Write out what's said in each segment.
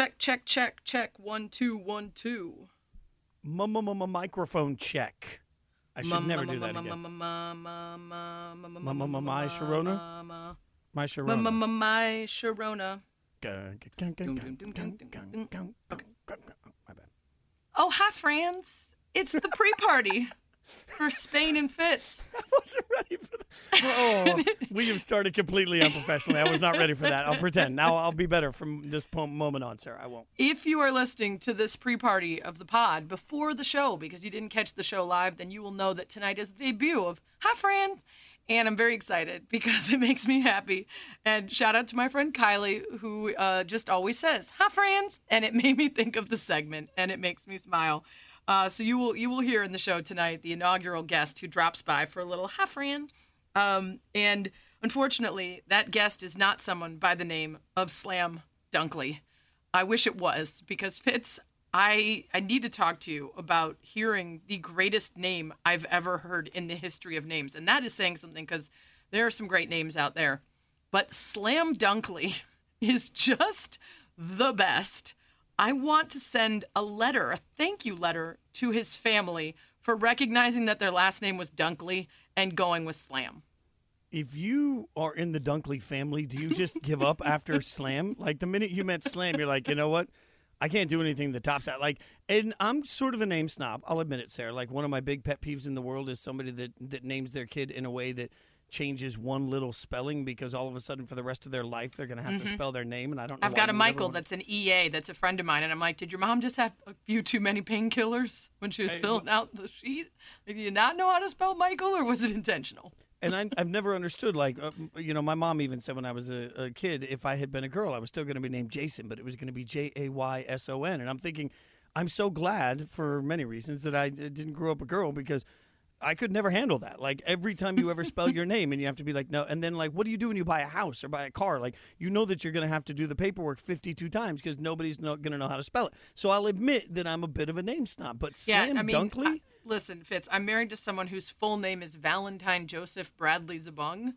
Check, check, check, check. One, two, one, two. Microphone check. I should never do that again. My Sharona? My Sharona. My Sharona. Oh, hi, friends. It's the pre-party for Spain and Fitz. I wasn't ready for that. Oh, we have started completely unprofessionally. I was not ready for that. I'll pretend. Now I'll be better from this moment on, Sarah. I won't. If you are listening to this pre-party of the pod before the show because you didn't catch the show live, then you will know that tonight is the debut of Hi Friends. And I'm very excited because it makes me happy. And shout out to my friend Kylie, who uh, just always says, Hi friends. And it made me think of the segment and it makes me smile. Uh, so you will you will hear in the show tonight the inaugural guest who drops by for a little friend. Um, and unfortunately, that guest is not someone by the name of Slam Dunkley. I wish it was because Fitz, I I need to talk to you about hearing the greatest name I've ever heard in the history of names, and that is saying something because there are some great names out there, but Slam Dunkley is just the best. I want to send a letter, a thank you letter to his family for recognizing that their last name was Dunkley and going with Slam. If you are in the Dunkley family, do you just give up after Slam? Like the minute you met Slam, you're like, you know what? I can't do anything that tops that. Like, and I'm sort of a name snob. I'll admit it, Sarah. Like one of my big pet peeves in the world is somebody that that names their kid in a way that changes one little spelling because all of a sudden for the rest of their life they're going to have to spell their name and I don't know Mm-hmm. I've got a Michael that's an EA that's a friend of mine, and I'm like, did your mom just have a few too many painkillers when she was filling out the sheet? Did you not know how to spell Michael, or was it intentional? and I, I've never understood. Like, uh, you know, my mom even said when I was a, a kid, if I had been a girl, I was still going to be named Jason, but it was going to be J A Y S O N. And I'm thinking, I'm so glad for many reasons that I didn't grow up a girl because I could never handle that. Like every time you ever spell your name, and you have to be like, no. And then like, what do you do when you buy a house or buy a car? Like, you know that you're going to have to do the paperwork 52 times because nobody's not going to know how to spell it. So I'll admit that I'm a bit of a name snob. But Slam I mean, Dunkley. I- listen, Fitz, I'm married to someone whose full name is Valentine Joseph Bradley Zabung,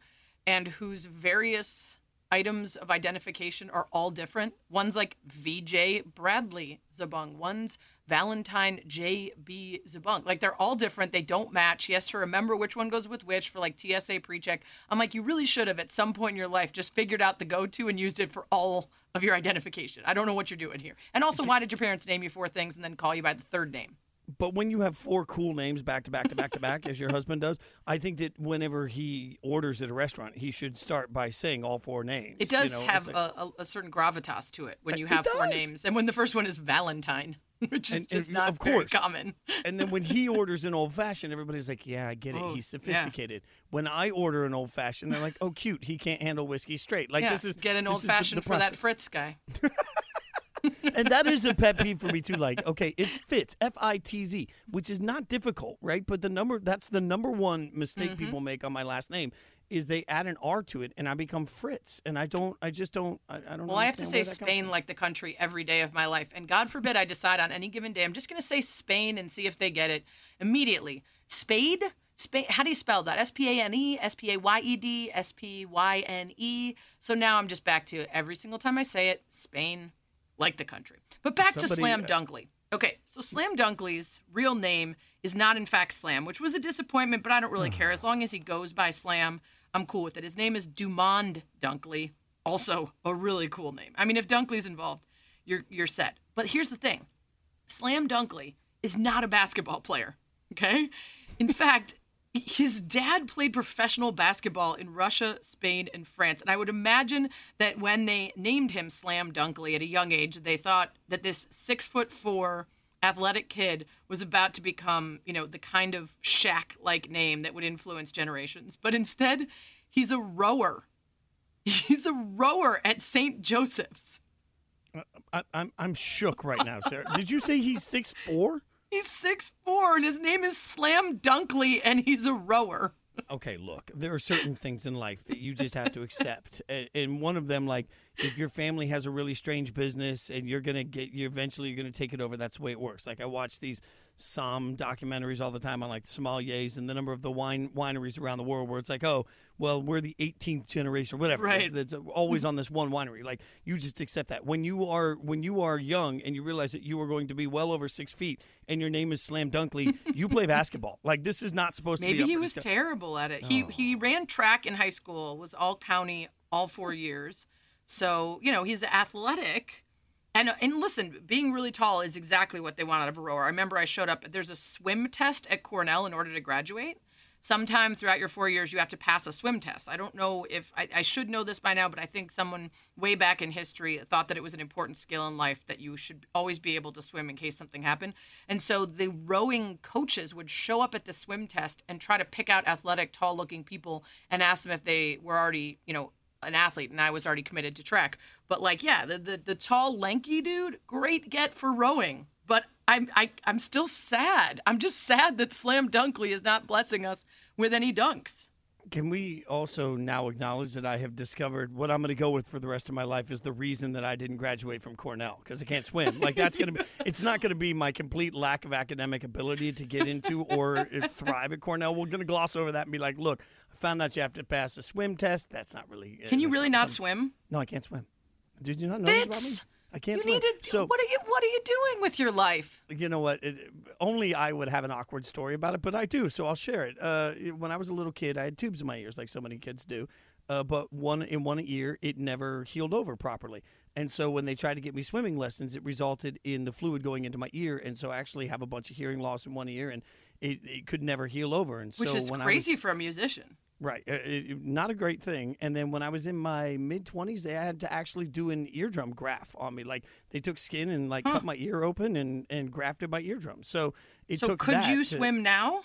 and whose various items of identification are all different. One's like VJ Bradley Zabung. One's Valentine JB Zabung. Like they're all different. They don't match. He has to remember which one goes with which for like TSA pre-check. I'm like, you really should have at some point in your life just figured out the go-to and used it for all of your identification. I don't know what you're doing here. And also, why did your parents name you four things and then call you by the third name? But when you have four cool names back to back to back to back, as your husband does, I think that whenever he orders at a restaurant, he should start by saying all four names. It you does know? have like- a, a, certain gravitas to it when uh, you It have four names, and when the first one is Valentine, which is And- and not of very course. common. and then when he orders an old fashioned, everybody's like, "Yeah, I get it. Oh, He's yeah. sophisticated." When I order an old fashioned, they're like, "Oh, cute. He can't handle whiskey straight." Like yeah, this is get an old is the- fashioned the for that. Fritz guy. and that is a pet peeve for me too. Like, okay, it's Fitz, F I T Z, which is not difficult, right? But the number that's the number one mistake Mm-hmm. people make on my last name is they add an R to it, and I become Fritz, and I don't, I just don't, I, I don't. Well, I have to say where that comes Spain like the country every day of my life. And God forbid I decide on any given day, I'm just going to say Spain and see if they get it immediately. Spade? Spain, how do you spell that? S P A N E, S P A Y E D, S P Y N E. So now I'm just back to every single time I say it, Spain, like the country. But back to Slam uh, Dunkley. Okay, so Slam Dunkley's real name is not in fact Slam, which was a disappointment, but I don't really hmm. care. As long as he goes by Slam, I'm cool with it. His name is Dumond Dunkley, also a really cool name. I mean, if Dunkley's involved, you're you're set. But here's the thing. Slam Dunkley is not a basketball player, okay? In fact, his dad played professional basketball in Russia, Spain, and France. And I would imagine that when they named him Slam Dunkley at a young age, they thought that this six foot four athletic kid was about to become, you know, the kind of Shaq like name that would influence generations. But instead, he's a rower. He's a rower at St. Joseph's. I, I'm, I'm shook right now, Sarah. Did you say he's six four? He's six four, and his name is Slam Dunkley, and he's a rower. Okay, look, there are certain things in life that you just have to accept, and, one of them, like, if your family has a really strange business and you're gonna get, you eventually you're gonna take it over. That's the way it works. Like, I watch these some documentaries all the time on like sommeliers and the number of the wine wineries around the world where it's like, oh, well, we're the 18th generation, whatever. Right. It's, it's always on this one winery. Like you just accept that. When you are when you are young and you realize that you are going to be well over six feet and your name is Slam Dunkley, you play basketball. Like this is not supposed to be. A Maybe he was terrible at it. He oh. he ran track in high school, was all county all four years. So you know he's athletic, and uh, and listen, being really tall is exactly what they want out of a rower. I remember I showed up. There's a swim test at Cornell in order to graduate. Sometime throughout your four years, you have to pass a swim test. I don't know if I, I should know this by now, but I think someone way back in history thought that it was an important skill in life that you should always be able to swim in case something happened. And so the rowing coaches would show up at the swim test and try to pick out athletic, tall looking people and ask them if they were already, you know, an athlete and I was already committed to track. But like, yeah, the the, the tall, lanky dude, great get for rowing. But I'm I, I'm still sad. I'm just sad that Slam Dunkley is not blessing us with any dunks. Can we also now acknowledge that I have discovered what I'm going to go with for the rest of my life is the reason that I didn't graduate from Cornell because I can't swim. Like that's going to be. It's not going to be my complete lack of academic ability to get into or thrive at Cornell. We're going to gloss over that and be like, look, I found out you have to pass a swim test. That's not really. Can uh, you really not something- swim? No, I can't swim. Did you not know this about me? I can't You swim. need to. so what are you What are you doing with your life? you know what? It, only I would have an awkward story about it, but I do, so I'll share it. Uh, when I was a little kid, I had tubes in my ears, like so many kids do. Uh, but one in one ear, it never healed over properly, and so when they tried to get me swimming lessons, it resulted in the fluid going into my ear, and so I actually have a bunch of hearing loss in one ear, and it, it could never heal over. And Which so is crazy was, for a musician. Right. Uh, it- it- not a great thing. And then when I was in my mid 20s, they had to actually do an eardrum graft on me. Like they took skin and like cut my ear open and, and grafted my eardrum. So it So took could you to- swim now?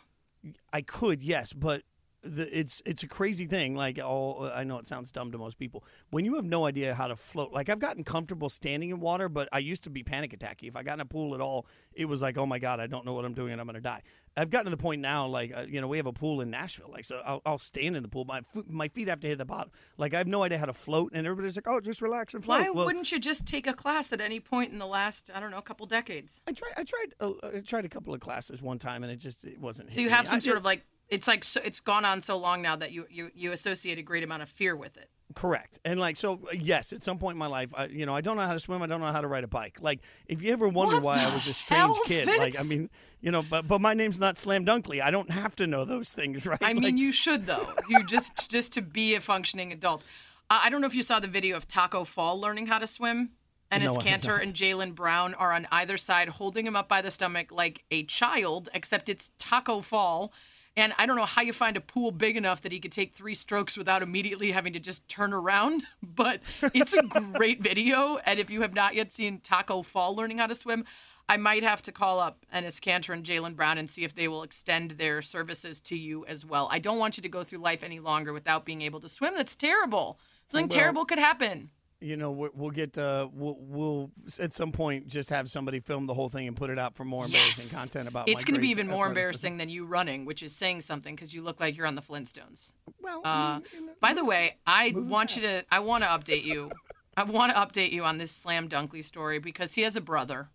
I could, yes, but the, it's it's a crazy thing. Like all, I know it sounds dumb to most people. When you have no idea how to float, like I've gotten comfortable standing in water, but I used to be panic attacky. If I got in a pool at all, it was like, oh my god, I don't know what I'm doing and I'm gonna die. I've gotten to the point now, like uh, you know, we have a pool in Nashville, like so I'll, I'll stand in the pool, my my feet have to hit the bottom. Like I have no idea how to float, and everybody's like, oh, just relax and float. Why well, wouldn't you just take a class at any point in the last, I don't know, a couple decades? I tried, I tried, uh, I tried a couple of classes one time, and it just it wasn't. So you have me. some I- sort it- of like it's like so, it's gone on so long now that you, you you associate a great amount of fear with it. Correct. And like so yes, at some point in my life, I, you know, I don't know how to swim, I don't know how to ride a bike. Like if you ever wonder What why I was a strange kid, like I mean, you know, but but my name's not Slam Dunkley. I don't have to know those things, right? I mean, you should though. You just just to be a functioning adult. Uh, I don't know if you saw the video of Taco Fall learning how to swim. Enes No, Kanter and Jaylen Brown are on either side, holding him up by the stomach like a child, except it's Taco Fall. And I don't know how you find a pool big enough that he could take three strokes without immediately having to just turn around. But it's a great video. And if you have not yet seen Taco Fall learning how to swim, I might have to call up Enes Kanter and Jaylen Brown and see if they will extend their services to you as well. I don't want you to go through life any longer without being able to swim. That's terrible. Something terrible could happen. You know, we'll, get uh, we'll, we'll at some point just have somebody film the whole thing and put it out for more embarrassing content about. It's going to be even more embarrassing than you running, which is saying something because you look like you're on the Flintstones. Well, Uh, I mean, you know, By the way, I want you to I want to update you. I want to update you on this Slam Dunkley story because he has a brother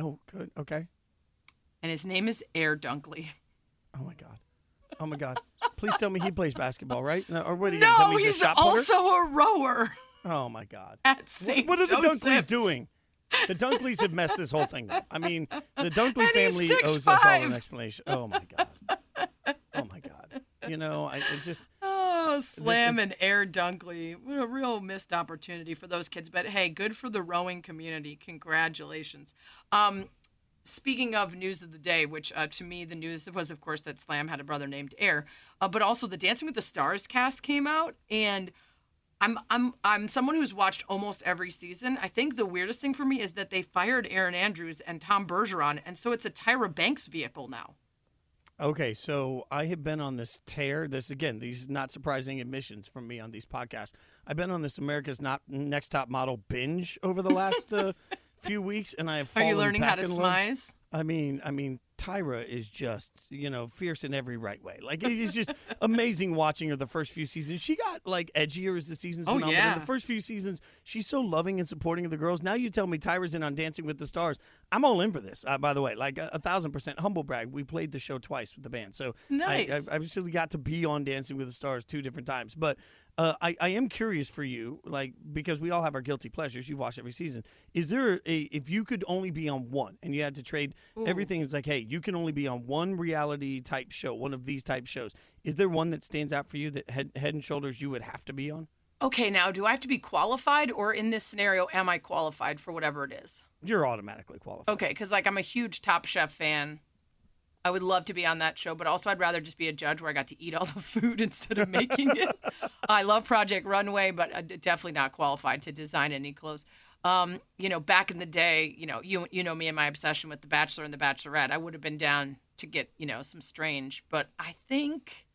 oh, good, okay. and his name is Air Dunkley. Oh my god, oh my god. Please tell me he plays basketball, right? No, Or what? Are you gonna tell No, me he's a shot putter? also a rower Oh my god. at What, St. what are the Dunkleys doing? The Dunkleys have messed this whole thing up. I mean, the Dunkley family owes us all an explanation. Oh my god. Oh my god. You know, I it just Oh, Slam and Air Dunkley. What a real missed opportunity for those kids. But hey, good for the rowing community. Congratulations. Um, speaking of news of the day, which uh, to me the news was, of course, that Slam had a brother named Air, uh, but also the Dancing with the Stars cast came out, and I'm I'm I'm someone who's watched almost every season. I think the weirdest thing for me is that they fired Erin Andrews and Tom Bergeron, and so it's a Tyra Banks vehicle now. Okay, so I have been on this tear. This again, these not surprising admissions from me on these podcasts. I've been on this America's Not Next Top Model binge over the last uh, few weeks, and I have Are you learning how to in love. smize? I mean, I mean, Tyra is just, you know, fierce in every right way. Like it is just amazing watching her the first few seasons. She got like edgier as the seasons Oh, went on. But in the first few seasons, she's so loving and supporting of the girls. Now you tell me Tyra's in on Dancing with the Stars. I'm all in for this. Uh, by the way, like a, a thousand percent humble brag. We played the show twice with the band, so Nice. I, I, I've actually got to be on Dancing with the Stars two different times. But uh, I, I am curious for you, like because we all have our guilty pleasures. You watch every season. Is there a if you could only be on one and you had to trade everything? It's like, hey, you can only be on one reality type show, one of these type shows. Is there one that stands out for you that head head and shoulders you would have to be on? Okay, now do I have to be qualified, or in this scenario, am I qualified for whatever it is? You're automatically qualified. Okay, because like I'm a huge Top Chef fan. I would love to be on that show, but also I'd rather just be a judge where I got to eat all the food instead of making it. I love Project Runway, but I'm definitely not qualified to design any clothes. Um, you know, back in the day, you know, you you know me and my obsession with The Bachelor and The Bachelorette. I would have been down to get you know some strange, but I think,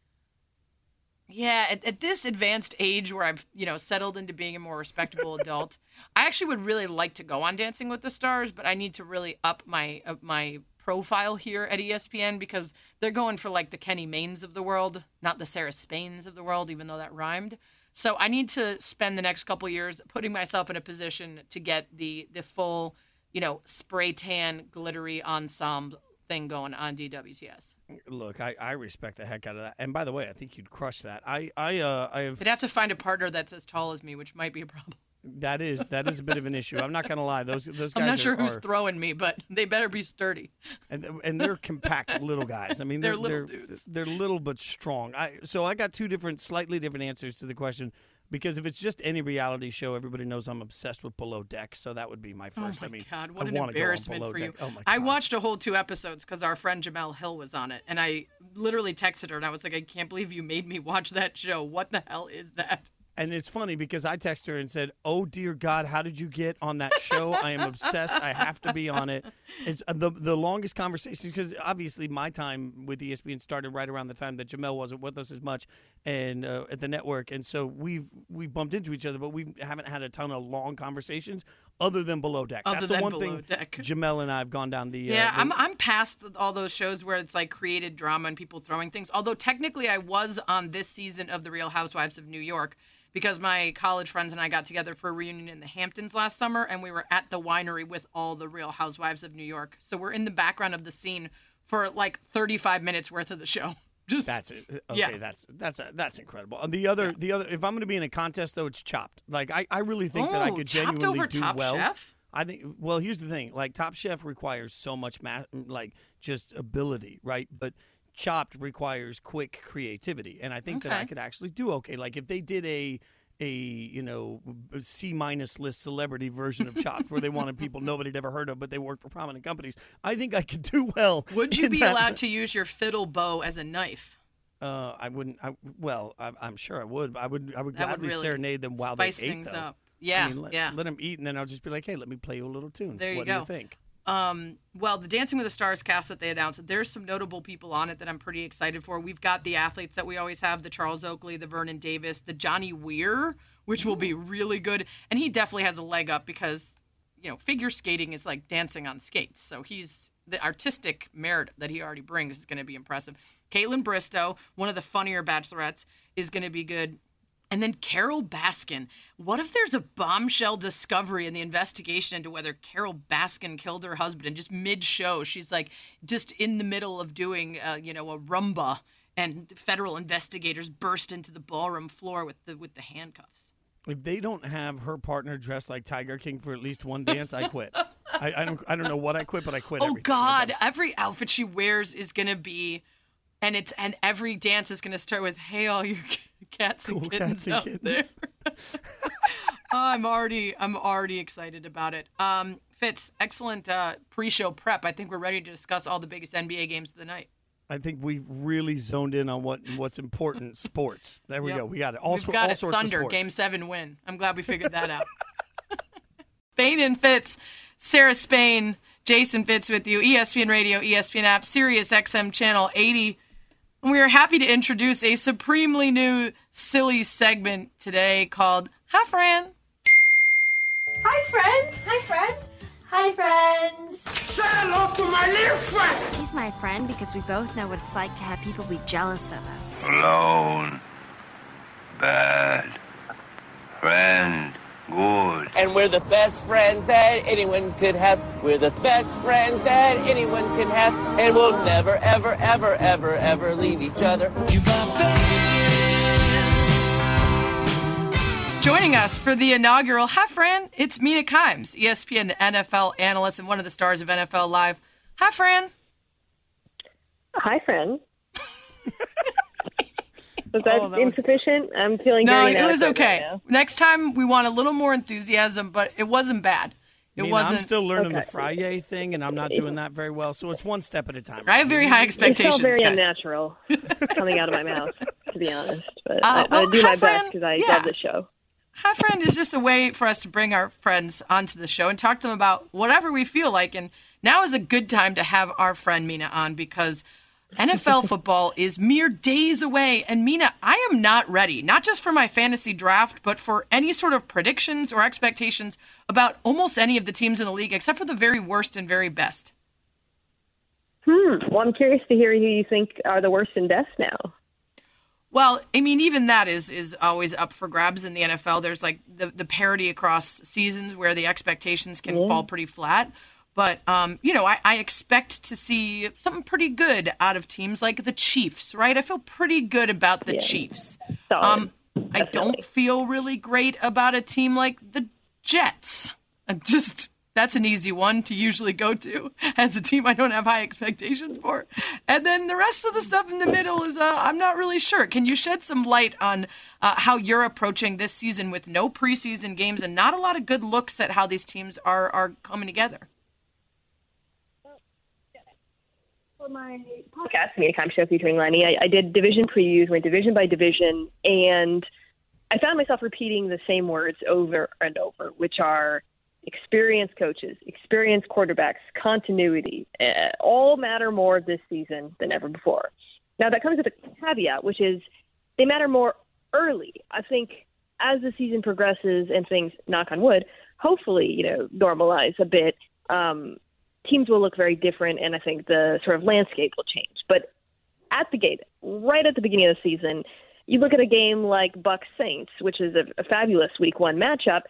yeah, at, at this advanced age where I've you know settled into being a more respectable adult, I actually would really like to go on Dancing with the Stars, but I need to really up my up my profile here at ESPN because they're going for like the Kenny Maynes of the world, not the Sarah Spains of the world, even though that rhymed. So I need to spend the next couple years putting myself in a position to get the the full, you know, spray tan glittery ensemble thing going on DWTS. Look, I, I respect the heck out of that. And by the way, I think you'd crush that. I I uh I have They'd have to find a partner that's as tall as me, which might be a problem. That is that is a bit of an issue. I'm not gonna lie. Those those guys I'm not are, sure who's are- throwing me, but they better be sturdy. and and they're compact little guys. I mean, They're they're little they're, dudes. they're little but strong. I so I got two different, slightly different answers to the question because if it's just any reality show, everybody knows I'm obsessed with Below Deck. So that would be my first. Oh first. my I mean, God, I what an go on embarrassment for you. Oh my God. I watched a whole two episodes because our friend Jemele Hill was on it, and I literally texted her and I was like, I can't believe you made me watch that show. What the hell is that? And it's funny because I texted her and said, "Oh dear God, how did you get on that show? I am obsessed. I have to be on it." It's uh, the the longest conversation because obviously my time with ESPN started right around the time that Jemele wasn't with us as much, and uh, at the network, and so we've we bumped into each other, but we haven't had a ton of long conversations other than Below Deck. Other That's than the one Below thing Deck. Jemele and I have gone down the uh, Yeah, the- I'm I'm past all those shows where it's like created drama and people throwing things. Although technically I was on this season of The Real Housewives of New York because my college friends and I got together for a reunion in the Hamptons last summer and we were at the winery with all the Real Housewives of New York. So we're in the background of the scene for like 35 minutes worth of the show. Just That's uh, uh, it. Okay, Yeah. that's that's uh, that's incredible. The other the other if I'm going to be in a contest though, it's Chopped. Like I, I really think that I Oh, could genuinely do Top well. Chef? I think. Well, here's the thing. Like Top Chef requires so much ma- like just ability, right? But Chopped requires quick creativity, and I think that I could actually do okay. Like if they did a a you know C minus list celebrity version of Chopped, where they wanted people nobody'd ever heard of, but they worked for prominent companies, I think I could do well. Would you be that. allowed to use your fiddle bow as a knife? Uh, I wouldn't. I, well, I, I'm sure I would. I would. I would That would gladly really serenade them while spice they ate, things though. up. Yeah, I mean, let, yeah. let them eat, and then I'll just be like, "Hey, let me play you a little tune." There you what do go. you think? Um, well, the Dancing with the Stars cast that they announced, there's some notable people on it that I'm pretty excited for. We've got the athletes that we always have the Charles Oakley, the Vernon Davis, the Johnny Weir, which will be really good. And he definitely has a leg up because, you know, figure skating is like dancing on skates. So he's the artistic merit that he already brings is going to be impressive. Kaitlyn Bristowe, one of the funnier bachelorettes, is going to be good. And then Carole Baskin. What if there's a bombshell discovery in the investigation into whether Carole Baskin killed her husband and just mid show she's like just in the middle of doing uh, you know a rumba and federal investigators burst into the ballroom floor with the with the handcuffs. If they don't have her partner dressed like Tiger King for at least one dance, I quit. I, I don't. I don't know what I quit, but I quit. Oh everything. God! Every outfit she wears is gonna be, and it's and every dance is gonna start with "Hey, all you cats and Cool kittens cats and out kittens. there." Oh, I'm already I'm already excited about it. Um, Fitz, excellent uh, pre-show prep. I think we're ready to discuss all the biggest NBA games of the night. I think we've really zoned in on what what's important. sports. There we Yep. go. We got it. All, We've got all it. sorts Thunder of sports. game seven win. I'm glad we figured that out. Spain and Fitz, Sarah Spain, Jason Fitz with you. ESPN Radio, ESPN app, Sirius XM channel 80. And we are happy to introduce a supremely new silly segment today called Hi Fran. Hi, friend. Hi, friend. Hi, friends. Say hello to my little friend. He's my friend because we both know what it's like to have people be jealous of us. Alone. Bad. Friend. Good. And we're the best friends that anyone could have. We're the best friends that anyone can have. And we'll never, ever, ever, ever, ever leave each other. Joining us for the inaugural Hi Fran, it's Mina Kimes, ESPN NFL analyst and one of the stars of NFL Live. Hi Fran. Hi, friend. Was that, Oh, that was- insufficient? I'm feeling No, very it was okay. right. Next time we want a little more enthusiasm, but it wasn't bad. It I mean, wasn't. I'm still learning the Okay. Friday thing, and I'm not doing that very well. So it's one step at a time. I have very high It expectations. felt very guys. unnatural coming out of my mouth, to be honest. But Uh, I, well, I do my friend. best because I Yeah. love the show. Hi Friend is just a way for us to bring our friends onto the show and talk to them about whatever we feel like. And now is a good time to have our friend Mina on because NFL football is mere days away. And Mina, I am not ready, not just for my fantasy draft, but for any sort of predictions or expectations about almost any of the teams in the league, except for the very worst and very best. Hmm. Well, I'm curious to hear who you think are the worst and best now. Well, I mean, even that is is always up for grabs in the NFL. There's like the the parity across seasons where the expectations can fall pretty flat. But um, you know, I, I expect to see something pretty good out of teams like the Chiefs, right? I feel pretty good about the Yeah. Chiefs. Um, I don't feel really great about a team like the Jets. I'm just that's an easy one to usually go to as a team I don't have high expectations for. And then the rest of the stuff in the middle is uh, I'm not really sure. Can you shed some light on uh, how you're approaching this season with no preseason games and not a lot of good looks at how these teams are are coming together? For my podcast, Time Show featuring Lenny, I, I did division previews, went division by division, and I found myself repeating the same words over and over, which are experienced coaches, experienced quarterbacks, continuity, uh, all matter more this season than ever before. Now, that comes with a caveat, which is they matter more early. I think as the season progresses and things, knock on wood, hopefully, you know, normalize a bit, um, teams will look very different, and I think the sort of landscape will change. But at the gate, right at the beginning of the season, you look at a game like Bucks Saints, which is a, a fabulous Week One matchup,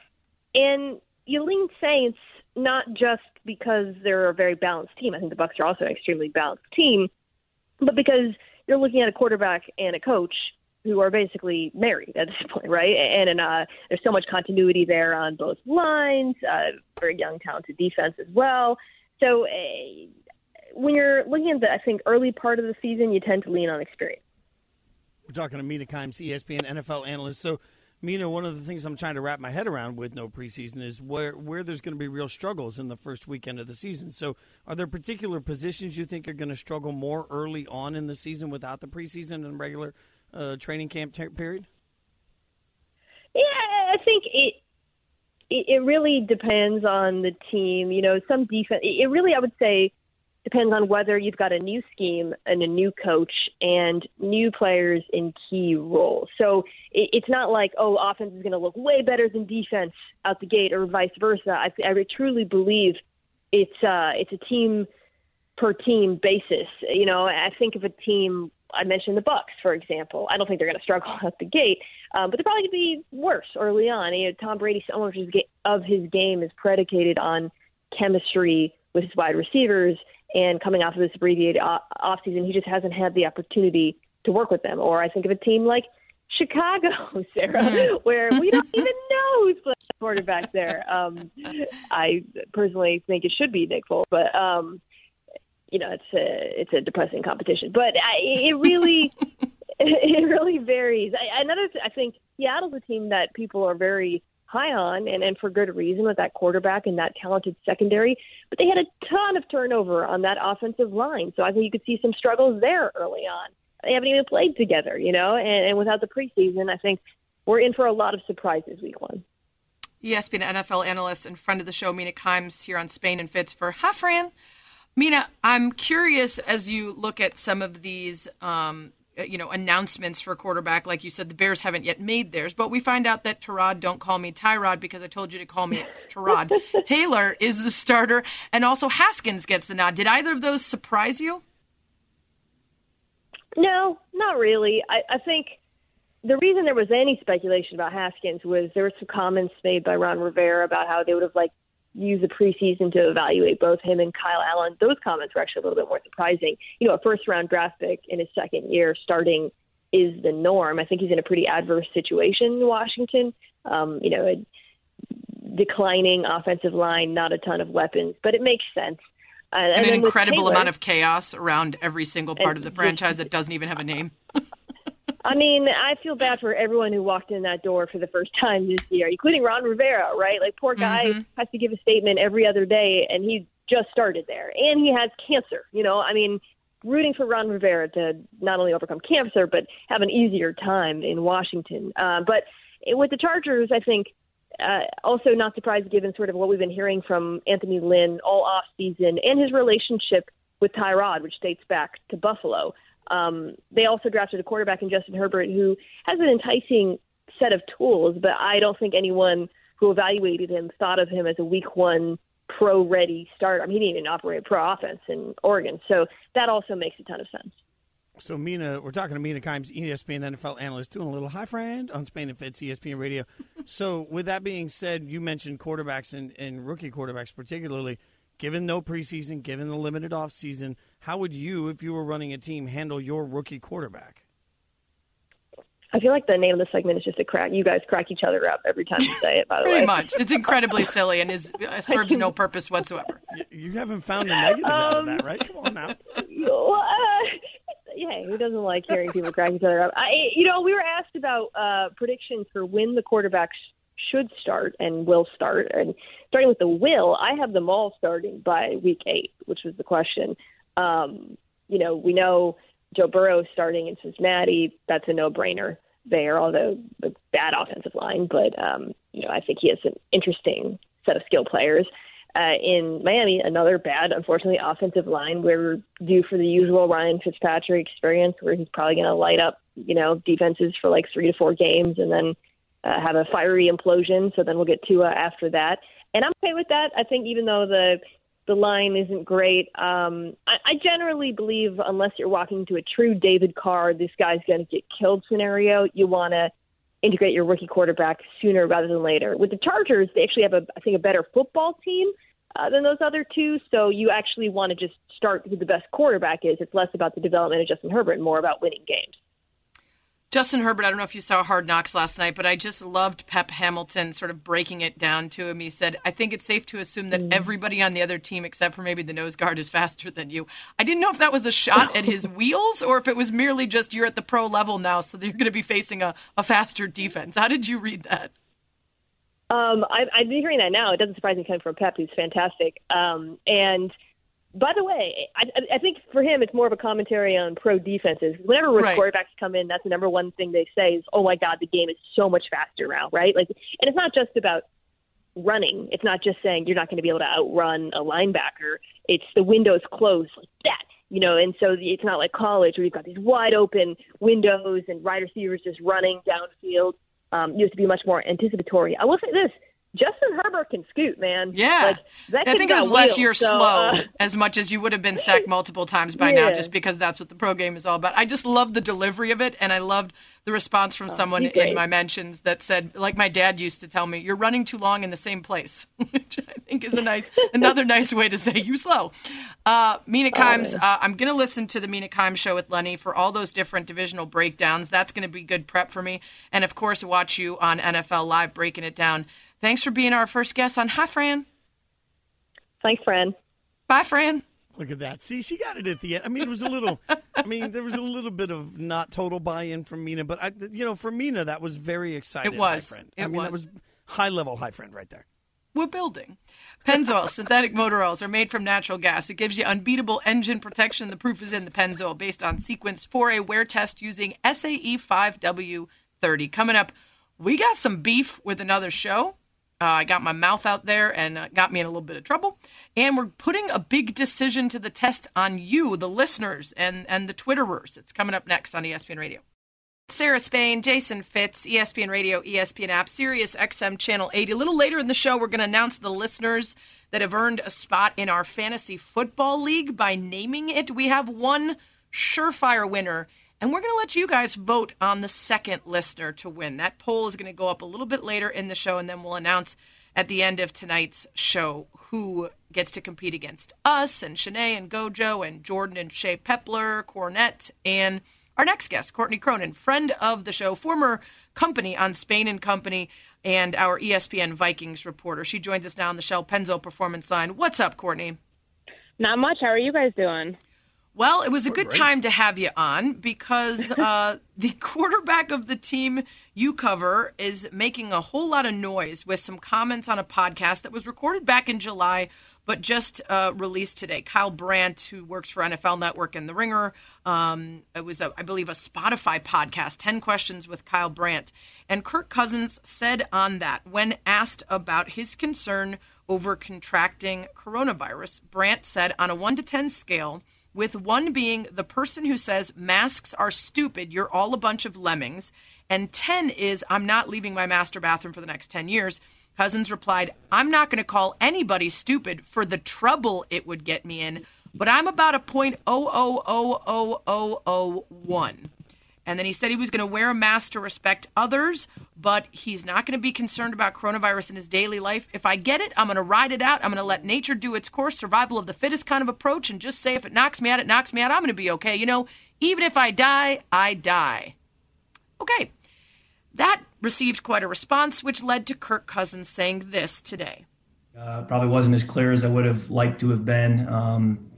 and you lean Saints not just because they're a very balanced team. I think the Bucks are also an extremely balanced team, but because you're looking at a quarterback and a coach who are basically married at this point, right? And, and uh, there's so much continuity there on both lines. Uh, very young, talented defense as well. So uh, when you're looking at the, I think, early part of the season, you tend to lean on experience. We're talking to Mina Kimes, ESPN NFL analyst. So, Mina, one of the things I'm trying to wrap my head around with no preseason is where where there's going to be real struggles in the first weekend of the season. So, are there particular positions you think are going to struggle more early on in the season without the preseason and regular uh, training camp ter- period? Yeah, I think it, it it really depends on the team. You know, some defense. It really, I would say, depends on whether you've got a new scheme and a new coach and new players in key roles. So it, it's not like oh, offense is going to look way better than defense out the gate, or vice versa. I, I truly believe it's uh, it's a team per team basis. You know, I think of a team. I mentioned the Bucks, for example. I don't think they're going to struggle out the gate, um, but they're probably going to be worse early on. You know, Tom Brady, so much of his, ga- of his game is predicated on chemistry with his wide receivers, and coming off of this abbreviated offseason, he just hasn't had the opportunity to work with them. Or I think of a team like Chicago, Sarah, where we don't even know who's playing quarterback there. Um, I personally think it should be Nick Foles, but um, you know, it's a it's a depressing competition. But I, it really it really varies. I, another, th- I think Seattle's a team that people are very high on, and, and for good reason with that quarterback and that talented secondary. But they had a ton of turnover on that offensive line, so I think you could see some struggles there early on. They haven't even played together, you know, and, and without the preseason, I think we're in for a lot of surprises week one. ESPN NFL analyst and friend of the show, Mina Kimes, here on Spain and Fitz for Hi Fran. Mina, I'm curious as you look at some of these um, uh, you know, announcements for quarterback. Like you said, the Bears haven't yet made theirs, but we find out that Tyrod, don't call me Tyrod because I told you to call me it's Tyrod. Taylor is the starter, and also Haskins gets the nod. Did either of those surprise you? No, not really. I, I think the reason there was any speculation about Haskins was there were some comments made by Ron Rivera about how they would have like used the preseason to evaluate both him and Kyle Allen. Those comments were actually a little bit more surprising. You know, a first round draft pick in his second year starting is the norm. I think he's in a pretty adverse situation in Washington. Um, you know, a declining offensive line, not a ton of weapons, but it makes sense. Uh, and, and an incredible Taylor- amount of chaos around every single part of the franchise that doesn't even have a name. I mean, I feel bad for everyone who walked in that door for the first time this year, including Ron Rivera, right? Like, poor guy Mhm. has to give a statement every other day, and he just started there, and he has cancer. You know, I mean, rooting for Ron Rivera to not only overcome cancer but have an easier time in Washington. Uh, but with the Chargers, I think uh, also not surprised given sort of what we've been hearing from Anthony Lynn all off season and his relationship with Tyrod, which dates back to Buffalo. Um, they also drafted a quarterback in Justin Herbert who has an enticing set of tools, but I don't think anyone who evaluated him thought of him as a week one pro ready starter. I mean, he didn't even operate a pro offense in Oregon. So that also makes a ton of sense. So Mina, we're talking to Mina Kimes, ESPN NFL analyst, doing a little hi friend on Spain and Fitz, ESPN Radio. so with that being said, you mentioned quarterbacks and, and rookie quarterbacks particularly. Given no preseason, given the limited offseason, how would you, if you were running a team, handle your rookie quarterback? I feel like the name of the segment is just a crack. You guys crack each other up every time you say it. By the way, Pretty much. It's incredibly silly and is uh, serves no purpose whatsoever. You haven't found a negative out of Um, that, right? Come on now. Well, uh, yeah, who doesn't like hearing people crack each other up? I, you know, we were asked about uh, predictions for when the quarterbacks should start and will start. And starting with the will, I have them all starting by week eight, which was the question. Um, you know, we know Joe Burrow starting in Cincinnati. That's a no-brainer there, although the bad offensive line. But um, you know, I think he has an interesting set of skill players. Uh, in Miami, another bad, unfortunately, offensive line. We're due for the usual Ryan Fitzpatrick experience, where he's probably going to light up, you know, defenses for like three to four games, and then uh, have a fiery implosion. So then we'll get Tua after that, and I'm okay with that. I think even though the the line isn't great, um, I, I generally believe unless you're walking into a true David Carr, this guy's going to get killed scenario, you want to integrate your rookie quarterback sooner rather than later. With the Chargers, they actually have a I think a better football team uh, than those other two, so you actually want to just start who the best quarterback is. It's less about the development of Justin Herbert and more about winning games. Justin Herbert, I don't know if you saw Hard Knocks last night, but I just loved Pep Hamilton sort of breaking it down to him. He said, I think it's safe to assume that everybody on the other team, except for maybe the nose guard, is faster than you. I didn't know if that was a shot at his wheels or if it was merely just you're at the pro level now, so you're going to be facing a, a faster defense. How did you read that? Um, I, I've been hearing that now. It doesn't surprise me coming from Pep, who's fantastic. Um, and by the way, I, I think for him, it's more of a commentary on pro defenses. Whenever Right. quarterbacks come in, that's the number one thing they say is, "Oh my God, the game is so much faster now!" Right? Like, and it's not just about running. It's not just saying you're not going to be able to outrun a linebacker. It's the windows closed like that. You know, and so it's not like college where you've got these wide open windows and wide receivers just running downfield. Um, you have to be much more anticipatory. I will say this: Justin Herbert can scoot, man. Yeah. like, I think it was less you're so, slow uh, as much as you would have been sacked multiple times by now, just because that's what the pro game is all about. I just loved the delivery of it, and I loved the response from someone Oh, he's in my mentions that said, like my dad used to tell me, "You're running too long in the same place," which I think is a nice, another nice way to say you slow. Uh, Mina Kimes, uh, I'm going to listen to the Mina Kimes show with Lenny for all those different divisional breakdowns. That's going to be good prep for me, and of course, watch you on NFL Live breaking it down. Thanks for being our first guest on Hi Fran. Thanks, Fran. Bye, Fran. Look at that. See, she got it at the end. I mean, it was a little. I mean, there was a little bit of not total buy-in from Mina, but I, you know, for Mina, that was very exciting. It was. High friend. It I mean, that was. was high level high friend right there. We're building. Pennzoil synthetic motor oils are made from natural gas. It gives you unbeatable engine protection. The proof is in the Pennzoil, based on sequence for a wear test using SAE 5W30. Coming up, we got some beef with another show. Uh, I got my mouth out there and uh, got me in a little bit of trouble. And we're putting a big decision to the test on you, the listeners, and, and the Twitterers. It's coming up next on ESPN Radio. Sarah Spain, Jason Fitz, ESPN Radio, ESPN app, Sirius XM Channel 80. A little later in the show, we're going to announce the listeners that have earned a spot in our fantasy football league by naming it. We have one surefire winner, and we're going to let you guys vote on the second listener to win. That poll is going to go up a little bit later in the show, and then we'll announce at the end of tonight's show who gets to compete against us and Shanae and Gojo and Jordan and Shay Pepler, Cornette, and our next guest, Courtney Cronin, friend of the show, former company on Spain and Company, and our ESPN Vikings reporter. She joins us now on the Shell Pennzoil Performance Line. What's up, Courtney? Not much. How are you guys doing? Well, it was a good time to have you on because uh, the quarterback of the team you cover is making a whole lot of noise with some comments on a podcast that was recorded back in July but just uh, released today. Kyle Brandt, who works for NFL Network and The Ringer, um, it was, a, I believe, a Spotify podcast, 10 Questions with Kyle Brandt. And Kirk Cousins said on that, when asked about his concern over contracting coronavirus, Brandt said, on a 1 to 10 scale, with one being the person who says masks are stupid, you're all a bunch of lemmings, and 10 is I'm not leaving my master bathroom for the next 10 years. Cousins replied, I'm not going to call anybody stupid for the trouble it would get me in, but I'm about a point oh oh oh oh oh oh one. And then he said he was going to wear a mask to respect others, but he's not going to be concerned about coronavirus in his daily life. If I get it, I'm going to ride it out. I'm going to let nature do its course, survival of the fittest kind of approach, and just say if it knocks me out, it knocks me out. I'm going to be okay. You know, even if I die, I die. Okay. That received quite a response, which led to Kirk Cousins saying this today. Uh, probably wasn't as clear as I would have liked to have been. Um,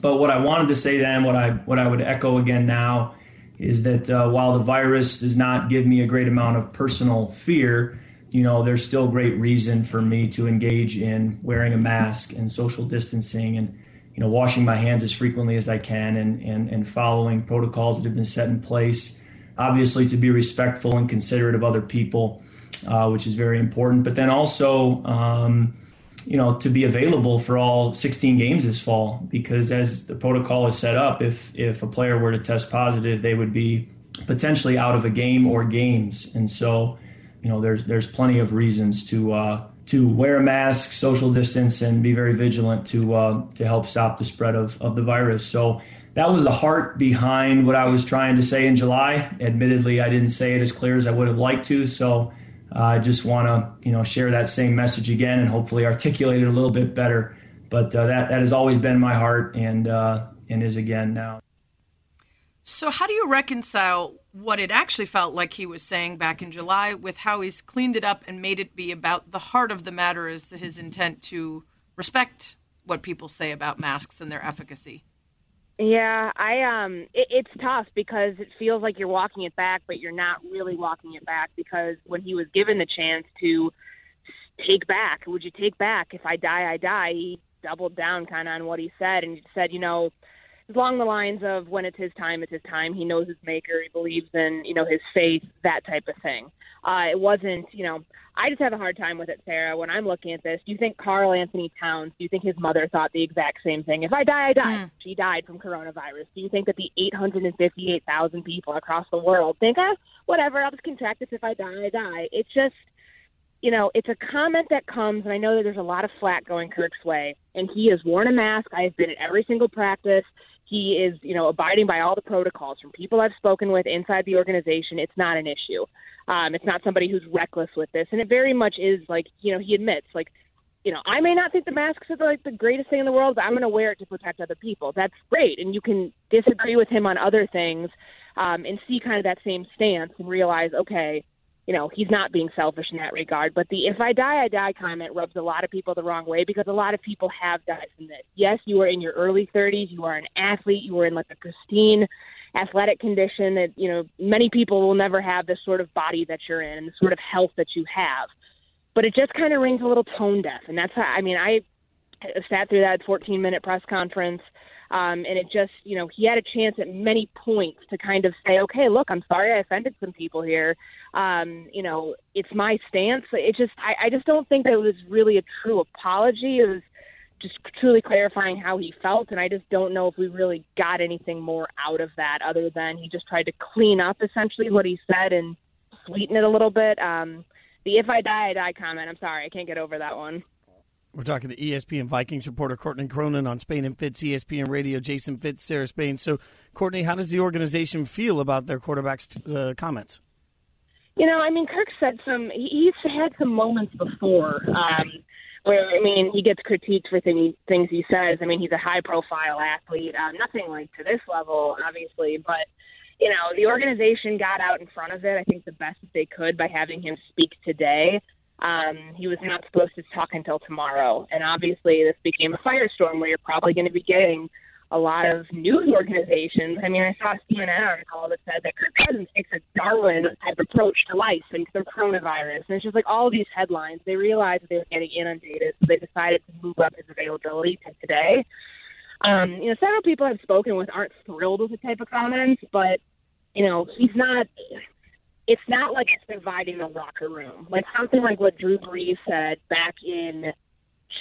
but what I wanted to say then, what I what I would echo again now, is that uh, while the virus does not give me a great amount of personal fear, you know, there's still great reason for me to engage in wearing a mask and social distancing and you know washing my hands as frequently as I can and and, and following protocols that have been set in place. Obviously, to be respectful and considerate of other people, uh, which is very important. But then also. Um, you know, to be available for all 16 games this fall, because as the protocol is set up, if if a player were to test positive, they would be potentially out of a game or games, and so, you know, there's there's plenty of reasons to uh, to wear a mask, social distance, and be very vigilant to uh, to help stop the spread of of the virus. So. That was the heart behind what I was trying to say in July. Admittedly, I didn't say it as clear as I would have liked to. So, I just want to, you know, share that same message again and hopefully articulate it a little bit better. But uh, that that has always been my heart and uh, and is again now. So, how do you reconcile what it actually felt like he was saying back in July with how he's cleaned it up and made it be about the heart of the matter is his intent to respect what people say about masks and their efficacy? Yeah, I um, it, it's tough because it feels like you're walking it back, but you're not really walking it back because when he was given the chance to take back, would you take back if I die, I die? He doubled down kind of on what he said and he said, you know, along the lines of when it's his time, it's his time. He knows his maker. He believes in, you know, his faith, that type of thing. Uh, it wasn't, you know, I just have a hard time with it, Sarah. When I'm looking at this, do you think Karl-Anthony Towns, do you think his mother thought the exact same thing? If I die, I die. Mm. She died from coronavirus. Do you think that the 858,000 people across the world think, ah, whatever, I'll just contract this if I die, I die? It's just, you know, it's a comment that comes, and I know that there's a lot of flack going Kirk's way, and he has worn a mask. I have been at every single practice. He is, you know, abiding by all the protocols from people I've spoken with inside the organization. It's not an issue. Um, it's not somebody who's reckless with this, and it very much is like, you know, he admits, like, you know, I may not think the masks are like the greatest thing in the world, but I'm going to wear it to protect other people. That's great, and you can disagree with him on other things, um, and see kind of that same stance and realize, okay, you know, he's not being selfish in that regard. But the if I die, I die comment rubs a lot of people the wrong way because a lot of people have died from this. Yes, you are in your early 30s, you are an athlete, you are in like a pristine athletic condition that, you know, many people will never have this sort of body that you're in and the sort of health that you have. But it just kind of rings a little tone deaf. And that's how, I mean, I sat through that 14 minute press conference. Um, and it just, you know, he had a chance at many points to kind of say, okay, look, I'm sorry I offended some people here. Um, you know, it's my stance. It just, I, I just don't think that it was really a true apology. It was just truly clarifying how he felt. And I just don't know if we really got anything more out of that other than he just tried to clean up essentially what he said and sweeten it a little bit. Um, the if I die, I die comment, I'm sorry, I can't get over that one. We're talking to ESPN Vikings reporter Courtney Cronin on Spain and Fitz, ESPN Radio, Jason Fitz, Sarah Spain. So, Courtney, how does the organization feel about their quarterback's uh, comments? You know, I mean, Kirk said some. He's had some moments before um, where, I mean, he gets critiqued for thing, things he says. I mean, he's a high-profile athlete. Um, nothing like to this level, obviously, but you know, the organization got out in front of it. I think the best that they could by having him speak today. Um, he was not supposed to talk until tomorrow. And obviously, this became a firestorm where you're probably going to be getting a lot of news organizations. I mean, I saw a CNN article that said that Kirk Cousins takes a Darwin type approach to life and the coronavirus. And it's just like all these headlines. They realized that they were getting inundated, so they decided to move up his availability to today. Um, you know, several people I've spoken with aren't thrilled with the type of comments, but you know, he's not it's not like it's dividing the locker room. Like something like what Drew Brees said back in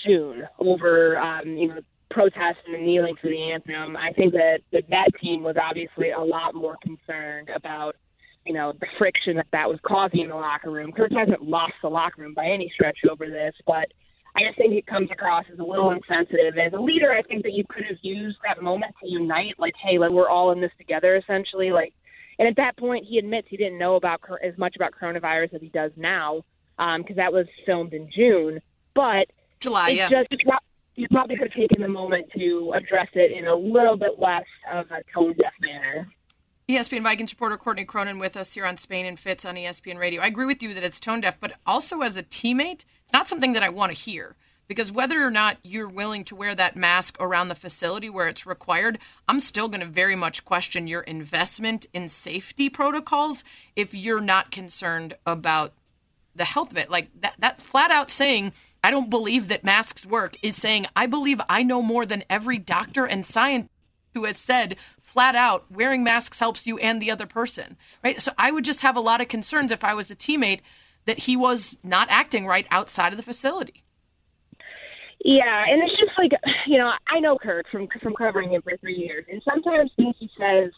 June over, um, you know, protesting and kneeling for the anthem. I think that, that that team was obviously a lot more concerned about, you know, the friction that that was causing in the locker room. Kirk hasn't lost the locker room by any stretch over this, but I just think it comes across as a little insensitive. As a leader, I think that you could have used that moment to unite, like, hey, like, we're all in this together, essentially. Like, and at that point, he admits he didn't know about as much about coronavirus as he does now, because um, that was filmed in June. But July, yeah. Just, you probably could have taken the moment to address it in a little bit less of a tone deaf manner. ESPN Vikings reporter Courtney Cronin with us here on Spain and Fitz on ESPN Radio. I agree with you that it's tone deaf, but also as a teammate, it's not something that I want to hear because whether or not you're willing to wear that mask around the facility where it's required, I'm still going to very much question your investment in safety protocols if you're not concerned about the health of it. Like that, that flat out saying, I don't believe that masks work is saying, I believe I know more than every doctor and scientist who has said flat out wearing masks helps you and the other person. Right. So I would just have a lot of concerns if I was a teammate that he was not acting right outside of the facility. Yeah, and it's just like you know, I know Kirk from from covering him for three years, and sometimes things he says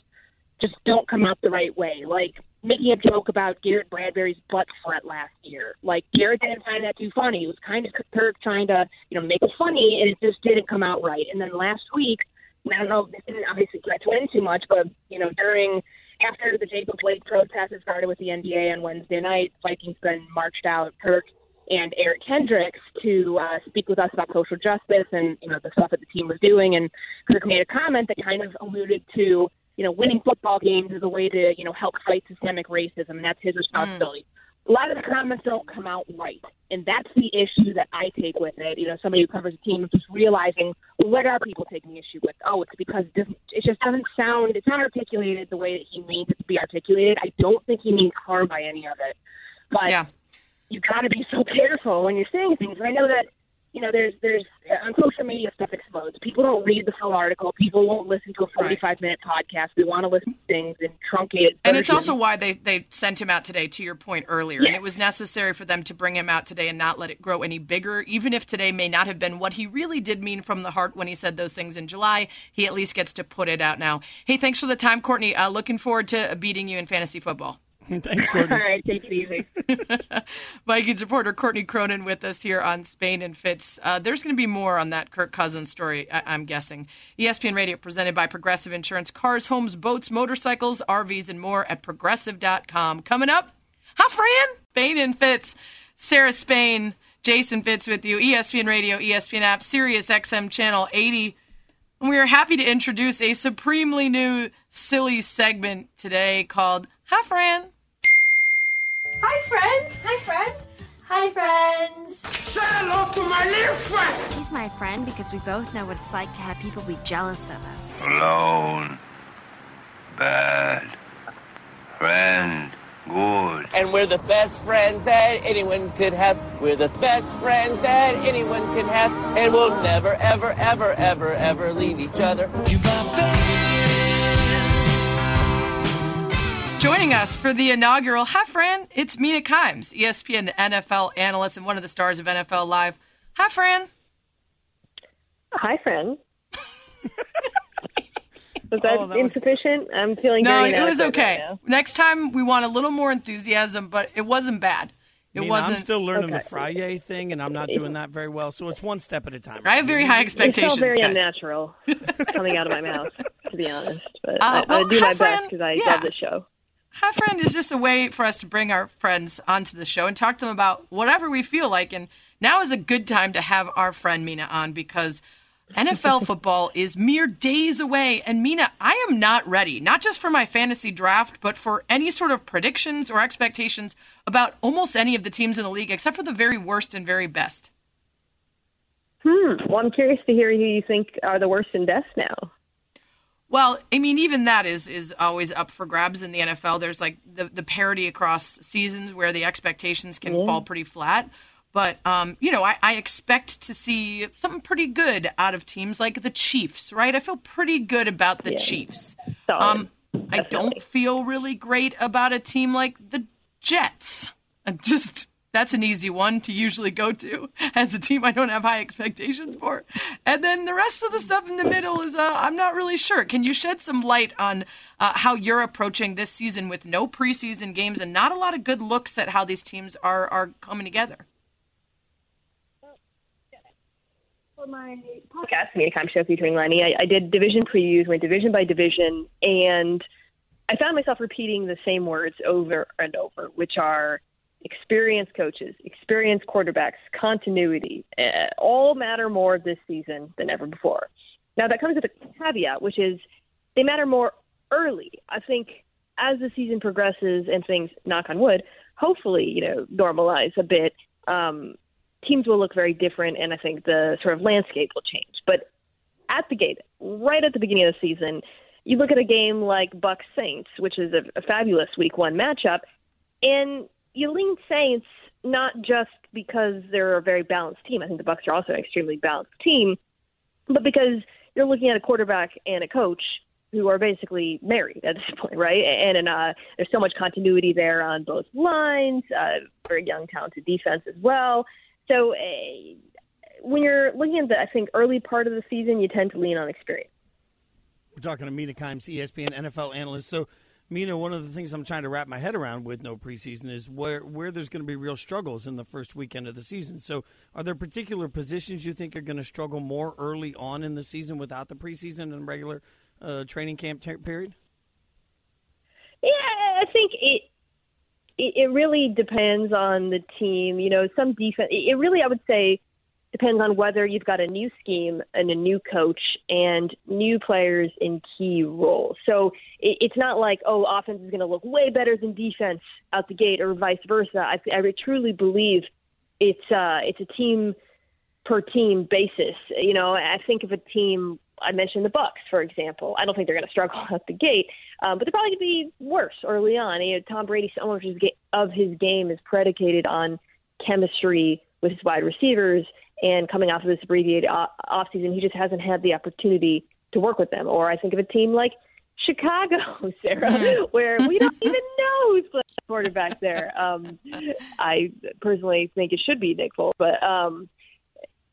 just don't come out the right way. Like making a joke about Garrett Bradbury's butt sweat last year. Like Garrett didn't find that too funny. It was kind of Kirk trying to you know make it funny, and it just didn't come out right. And then last week, I don't know, this didn't obviously get to in too much, but you know during after the Jacob Blake protest had started with the NBA on Wednesday night, Vikings then marched out. Kirk and Eric Kendricks to uh, speak with us about social justice and you know the stuff that the team was doing. And Kirk made a comment that kind of alluded to you know winning football games is a way to you know help fight systemic racism, and that's his responsibility. Mm. A lot of the comments don't come out right, and that's the issue that I take with it. You know, somebody who covers a team just realizing what are people taking issue with? Oh, it's because it, doesn't, it just doesn't sound, it's not articulated the way that he means it to be articulated. I don't think he means harm by any of it. But yeah you got to be so careful when you're saying things. And I know that you know there's there's uh, on social media stuff explodes. People don't read the full article. People won't listen to a 45 right. minute podcast. They want to listen to things in truncated. And it's also why they they sent him out today. To your point earlier, yeah. and it was necessary for them to bring him out today and not let it grow any bigger. Even if today may not have been what he really did mean from the heart when he said those things in July, he at least gets to put it out now. Hey, thanks for the time, Courtney. Uh, looking forward to beating you in fantasy football. Thanks, Courtney. All right, take it easy. Vikings reporter Courtney Cronin with us here on Spain and Fitz. Uh, there's going to be more on that Kirk Cousins story, I- am guessing. ESPN Radio presented by Progressive Insurance. Cars, homes, boats, motorcycles, RVs, and more at progressive.com. Coming up, hi, Fran. Spain and Fitz. Sarah Spain, Jason Fitz with you. ESPN Radio, ESPN app, Sirius XM Channel 80. We are happy to introduce a supremely new silly segment today called Hi, Fran. Hi, friend. Hi, friend. Hi, friends. Say hello to my little friend. He's my friend because we both know what it's like to have people be jealous of us. Alone. Bad. Friend. Good. And and we're the best friends that anyone could have. We're the best friends that anyone can have, and we'll never, ever, ever, ever, ever leave each other. Joining us for the inaugural Hi Fran, it's Mina Kimes, ESPN NFL analyst and one of the stars of NFL Live. Hi Fran. Hi, friend. Was that, Oh, that was- insufficient? I'm feeling good. No, it was okay. right. Next time we want a little more enthusiasm, but it wasn't bad. It Mina, wasn't. I'm still learning Okay. the Friday thing, and I'm not doing that very well. So it's one step at a time. I have very high It expectations. felt very guys. unnatural coming out of my mouth, to be honest. But Uh, I, well, I do my friend. best because I Yeah. love the show. Hi Friend is just a way for us to bring our friends onto the show and talk to them about whatever we feel like. And now is a good time to have our friend Mina on because NFL football is mere days away. And Mina, I am not ready, not just for my fantasy draft, but for any sort of predictions or expectations about almost any of the teams in the league, except for the very worst and very best. Hmm. Well, I'm curious to hear who you think are the worst and best now. Well, I mean, even that is is always up for grabs in the NFL. There's like the the parity across seasons where the expectations can Yeah. fall pretty flat. But um, you know, I, I expect to see something pretty good out of teams like the Chiefs, right? I feel pretty good about the Yeah. Chiefs. Um, I don't feel really great about a team like the Jets. I just that's an easy one to usually go to as a team I don't have high expectations for. And then the rest of the stuff in the middle is uh, I'm not really sure. Can you shed some light on uh, how you're approaching this season with no preseason games and not a lot of good looks at how these teams are are coming together? For my podcast, Mina Kimes Show featuring Lenny, I, I did division previews, went division by division, and I found myself repeating the same words over and over, which are experienced coaches, experienced quarterbacks, continuity, uh, all matter more this season than ever before. Now, that comes with a caveat, which is they matter more early. I think as the season progresses and things, knock on wood, hopefully, you know, normalize a bit, um, teams will look very different, and I think the sort of landscape will change. But at the gate, right at the beginning of the season, you look at a game like Bucs Saints, which is a, a fabulous Week One matchup, and you lean Saints not just because they're a very balanced team. I think the Bucs are also an extremely balanced team, but because you're looking at a quarterback and a coach who are basically married at this point, right? And, and uh, there's so much continuity there on both lines. Uh, very young, talented defense as well. So uh, when you're looking at the, I think, early part of the season, you tend to lean on experience. We're talking to Mina Kimes, ESPN NFL analyst. So, Mina, one of the things I'm trying to wrap my head around with no preseason is where where there's going to be real struggles in the first weekend of the season. So, are there particular positions you think are going to struggle more early on in the season without the preseason and regular uh, training camp ter- period? Yeah, I think it, it it really depends on the team. You know, some defense. It really, I would say, depends on whether you've got a new scheme and a new coach and new players in key roles. So it, it's not like oh, offense is going to look way better than defense out the gate, or vice versa. I, I truly believe it's uh, it's a team per team basis. You know, I think of a team. I mentioned the Bucs, for example. I don't think they're going to struggle out the gate, um, but they're probably going to be worse early on. You know, Tom Brady, so much of his, of his game is predicated on chemistry with his wide receivers, and coming off of this abbreviated off season, he just hasn't had the opportunity to work with them. Or I think of a team like Chicago, Sarah, where we don't even know who's playing quarterback there. Um, I personally think it should be Nick Foles, but um,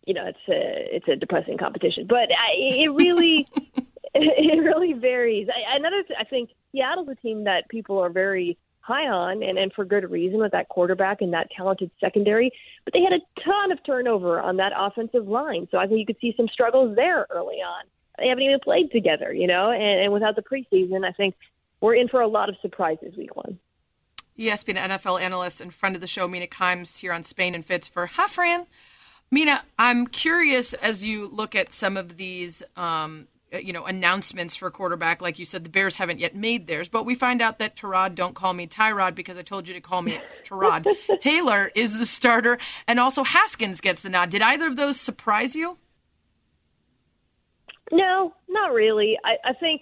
you know, it's a it's a depressing competition. But I, it really it really varies. I, another, th- I think Seattle's a team that people are very high on, and, and for good reason with that quarterback and that talented secondary. But they had a ton of turnover on that offensive line, so I think you could see some struggles there early on. They haven't even played together, you know, and, and without the preseason, I think we're in for a lot of surprises week one. Yes, ESPN NFL analyst and friend of the show, Mina Kimes, here on Spain and Fitz for Hi Fran. Mina, I'm curious as you look at some of these, um, Uh, you know, announcements for quarterback. Like you said, the Bears haven't yet made theirs, but we find out that Tyrod, don't call me Tyrod because I told you to call me it's Tyrod. Taylor is the starter, and also Haskins gets the nod. Did either of those surprise you? No, not really. I, I think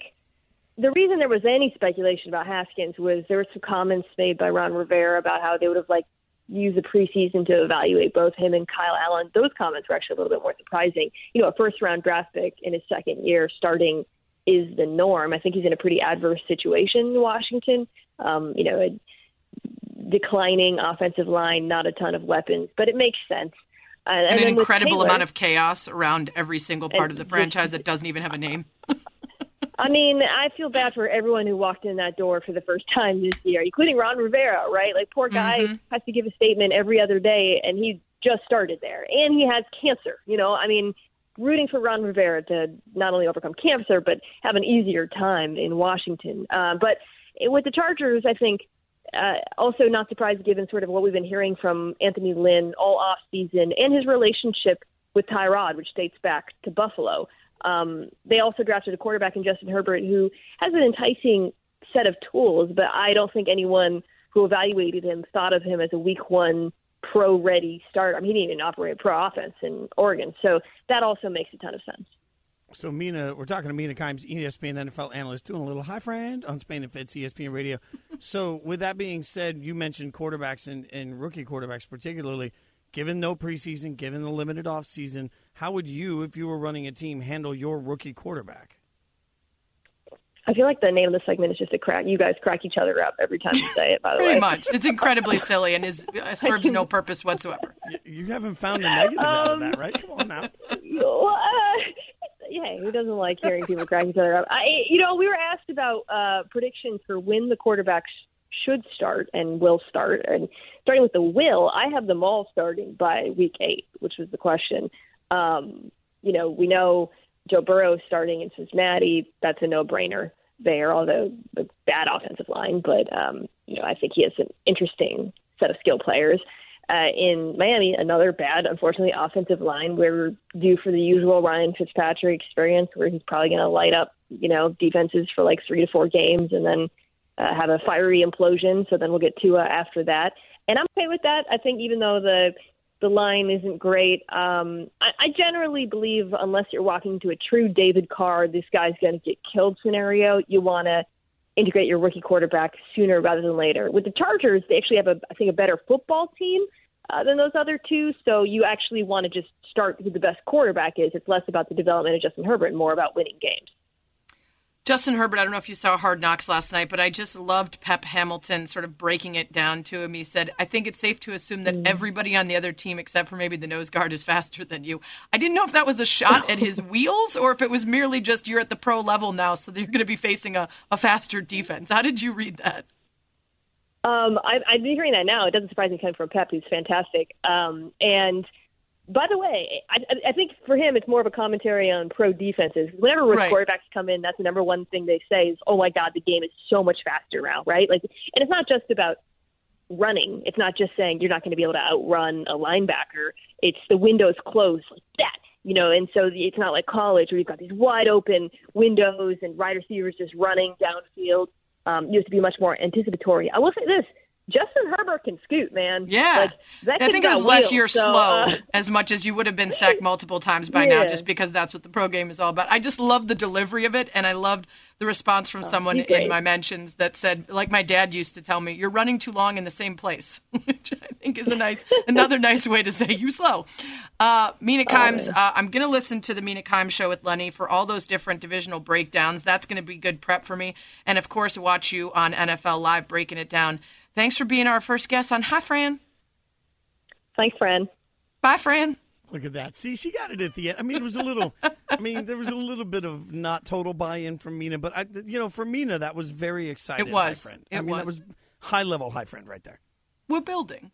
the reason there was any speculation about Haskins was there were some comments made by Ron Rivera about how they would have like used the preseason to evaluate both him and Kyle Allen. Those comments were actually a little bit more surprising. You know, a first round draft pick in his second year starting is the norm. I think he's in a pretty adverse situation in Washington. Um, you know, a declining offensive line, not a ton of weapons, but it makes sense. Uh, and And, an incredible Taylor- amount of chaos around every single part of the franchise that doesn't even have a name. I mean, I feel bad for everyone who walked in that door for the first time this year, including Ron Rivera, right? Like, poor guy Mhm. has to give a statement every other day, and he just started there, and he has cancer. You know, I mean, rooting for Ron Rivera to not only overcome cancer but have an easier time in Washington. Uh, but with the Chargers, I think uh, also not surprised given sort of what we've been hearing from Anthony Lynn all off season and his relationship with Tyrod, which dates back to Buffalo. Um, they also drafted a quarterback in Justin Herbert who has an enticing set of tools, but I don't think anyone who evaluated him thought of him as a week one pro ready starter. I mean, he didn't even operate a pro offense in Oregon. So that also makes a ton of sense. So Mina, we're talking to Mina Kimes, ESPN NFL analyst, doing a little hi friend on Spain and Fitz, ESPN Radio. so with that being said, you mentioned quarterbacks and, and rookie quarterbacks particularly. Given no preseason, given the limited offseason, how would you, if you were running a team, handle your rookie quarterback? I feel like the name of the segment is just a crack. You guys crack each other up every time you say it. By the Pretty way, much. It's incredibly silly and is uh, serves no purpose whatsoever. You, you haven't found a negative out of Um, that, right? Come on now. Well, uh, yeah, who doesn't like hearing people crack each other up? I, you know, we were asked about uh, predictions for when the quarterbacks should start and will start. And starting with the will, I have them all starting by week eight, which was the question. Um, you know, we know Joe Burrow starting in Cincinnati. That's a no-brainer there, although a bad offensive line. But um, you know, I think he has an interesting set of skill players. Uh, in Miami, another bad, unfortunately, offensive line. Where we're due for the usual Ryan Fitzpatrick experience, where he's probably going to light up, you know, defenses for like three to four games, and then uh, have a fiery implosion. So then we'll get Tua after that, and I'm okay with that. I think even though the the line isn't great, um, I, I generally believe unless you're walking to a true David Carr, this guy's going to get killed scenario, you want to integrate your rookie quarterback sooner rather than later. With the Chargers, they actually have a I think a better football team uh, than those other two, so you actually want to just start who the best quarterback is. It's less about the development of Justin Herbert and more about winning games. Justin Herbert, I don't know if you saw Hard Knocks last night, but I just loved Pep Hamilton sort of breaking it down to him. He said, I think it's safe to assume that everybody on the other team, except for maybe the nose guard, is faster than you. I didn't know if that was a shot at his wheels or if it was merely just you're at the pro level now, so you're going to be facing a, a faster defense. How did you read that? Um, I, I've been hearing that now. It doesn't surprise me coming from Pep, who's fantastic. Um, and by the way, I, I think for him, it's more of a commentary on pro defenses. Whenever Right. quarterbacks come in, that's the number one thing they say is, "Oh my God, the game is so much faster now!" Right? Like, and it's not just about running. It's not just saying you're not going to be able to outrun a linebacker. It's the windows closed like that, you know. And so it's not like college where you've got these wide open windows and wide receivers just running downfield. Um, you have to be much more anticipatory. I will say this: Justin Herbert can scoot, man. Yeah. like, I think it was less year so, slow uh, as much as you would have been sacked multiple times by now, just because that's what the pro game is all about. I just love the delivery of it, and I loved the response from someone in my mentions that said, like my dad used to tell me, "You're running too long in the same place," which I think is a nice, another nice way to say you slow. Uh, Mina Kimes, uh, I'm going to listen to the Mina Kimes show with Lenny for all those different divisional breakdowns. That's going to be good prep for me, and of course, watch you on NFL Live breaking it down. Thanks for being our first guest on Hi Fran. Thanks, Fran. Bye, Fran. Look at that. See, she got it at the end. I mean, it was a little. I mean, there was a little bit of not total buy-in from Mina, but I, you know, for Mina, that was very exciting. It was. Hi friend. It I mean, that was. was high level high friend right there. We're building.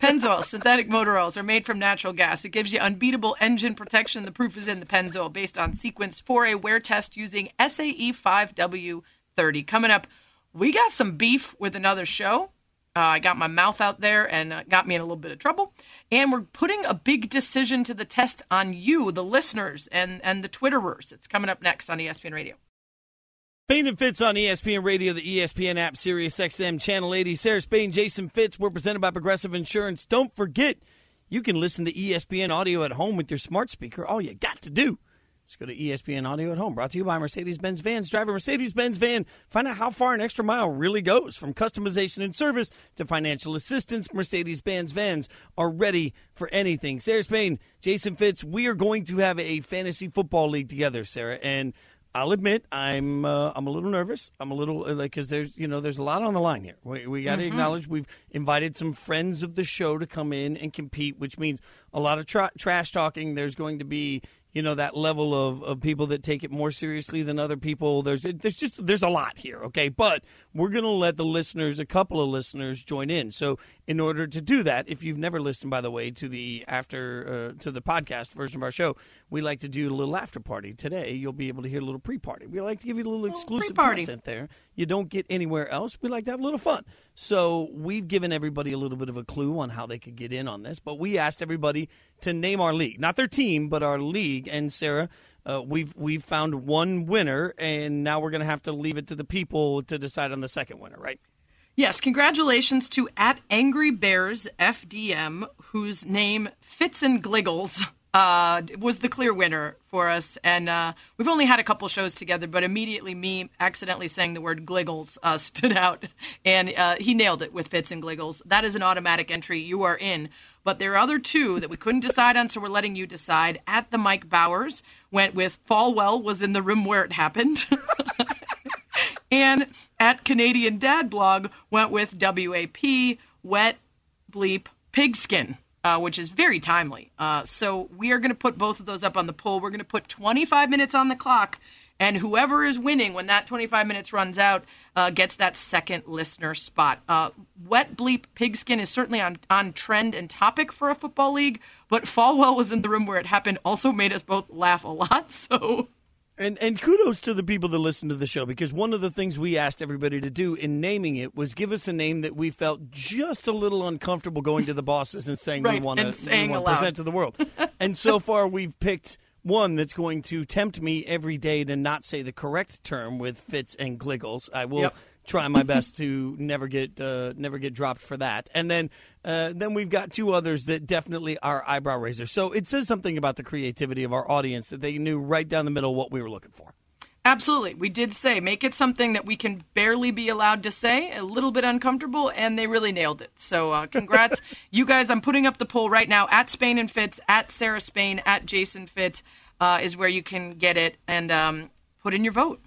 Pennzoil synthetic motor oils are made from natural gas. It gives you unbeatable engine protection. The proof is in the Pennzoil, based on sequence 4A wear test using SAE 5W30. Coming up, we got some beef with another show. Uh, I got my mouth out there and uh, got me in a little bit of trouble. And we're putting a big decision to the test on you, the listeners, and, and the Twitterers. It's coming up next on ESPN Radio. Spain and Fitz on ESPN Radio, the ESPN app, Sirius XM, Channel 80. Sarah Spain, Jason Fitz. We're presented by Progressive Insurance. Don't forget, you can listen to ESPN audio at home with your smart speaker. All you got to do Let's go to ESPN Audio at Home, brought to you by Mercedes Benz Vans. Drive a Mercedes Benz van. Find out how far an extra mile really goes. From customization and service to financial assistance, Mercedes Benz Vans are ready for anything. Sarah Spain, Jason Fitz, we are going to have a fantasy football league together, Sarah. And I'll admit I'm uh, I'm a little nervous. I'm a little uh, like because there's you know there's a lot on the line here. We, we got to Mhm. acknowledge we've invited some friends of the show to come in and compete, which means a lot of tra- trash talking. There's going to be you know that level of, of people that take it more seriously than other people. There's there's just there's a lot here, okay? But we're gonna let the listeners, a couple of listeners, join in. So in order to do that, if you've never listened, by the way, to the after uh, to the podcast version of our show, we like to do a little after party. Today, you'll be able to hear a little pre party. We like to give you a little exclusive pre-party. content there. You don't get anywhere else. We like to have a little fun. So we've given everybody a little bit of a clue on how they could get in on this, but we asked everybody to name our league, not their team, but our league. And Sarah, uh, we've we've found one winner, and now we're going to have to leave it to the people to decide on the second winner, right? Yes, congratulations to at Angry Bears FDM, whose name Fits and Gliggles uh, was the clear winner for us. And uh, we've only had a couple shows together, but immediately me accidentally saying the word Gliggles uh, stood out, and uh, he nailed it with Fits and Gliggles. That is an automatic entry. You are in. But there are other two that we couldn't decide on, so we're letting you decide. At the Mike Bowers went with Falwell was in the room where it happened. And at Canadian Dad Blog went with WAP Wet Bleep Pigskin, uh, which is very timely. Uh, so we are going to put both of those up on the poll. We're going to put 25 minutes on the clock, and whoever is winning when that 25 minutes runs out uh, gets that second listener spot. Uh, Wet Bleep Pigskin is certainly on, on trend and topic for a football league, but Falwell was in the room where it happened, also made us both laugh a lot. So. And and kudos to the people that listen to the show because one of the things we asked everybody to do in naming it was give us a name that we felt just a little uncomfortable going to the bosses and saying we want to present to the world. and so far we've picked one that's going to tempt me every day to not say the correct term with fits and gliggles. I will Yep. Try my best to never get uh, never get dropped for that. And then uh, then we've got two others that definitely are eyebrow raisers. So it says something about the creativity of our audience that they knew right down the middle what we were looking for. Absolutely. We did say make it something that we can barely be allowed to say, a little bit uncomfortable, and they really nailed it. So, uh, congrats. you guys, I'm putting up the poll right now at Spain and Fitz, at Sarah Spain, at Jason Fitz uh, is where you can get it and um, put in your vote.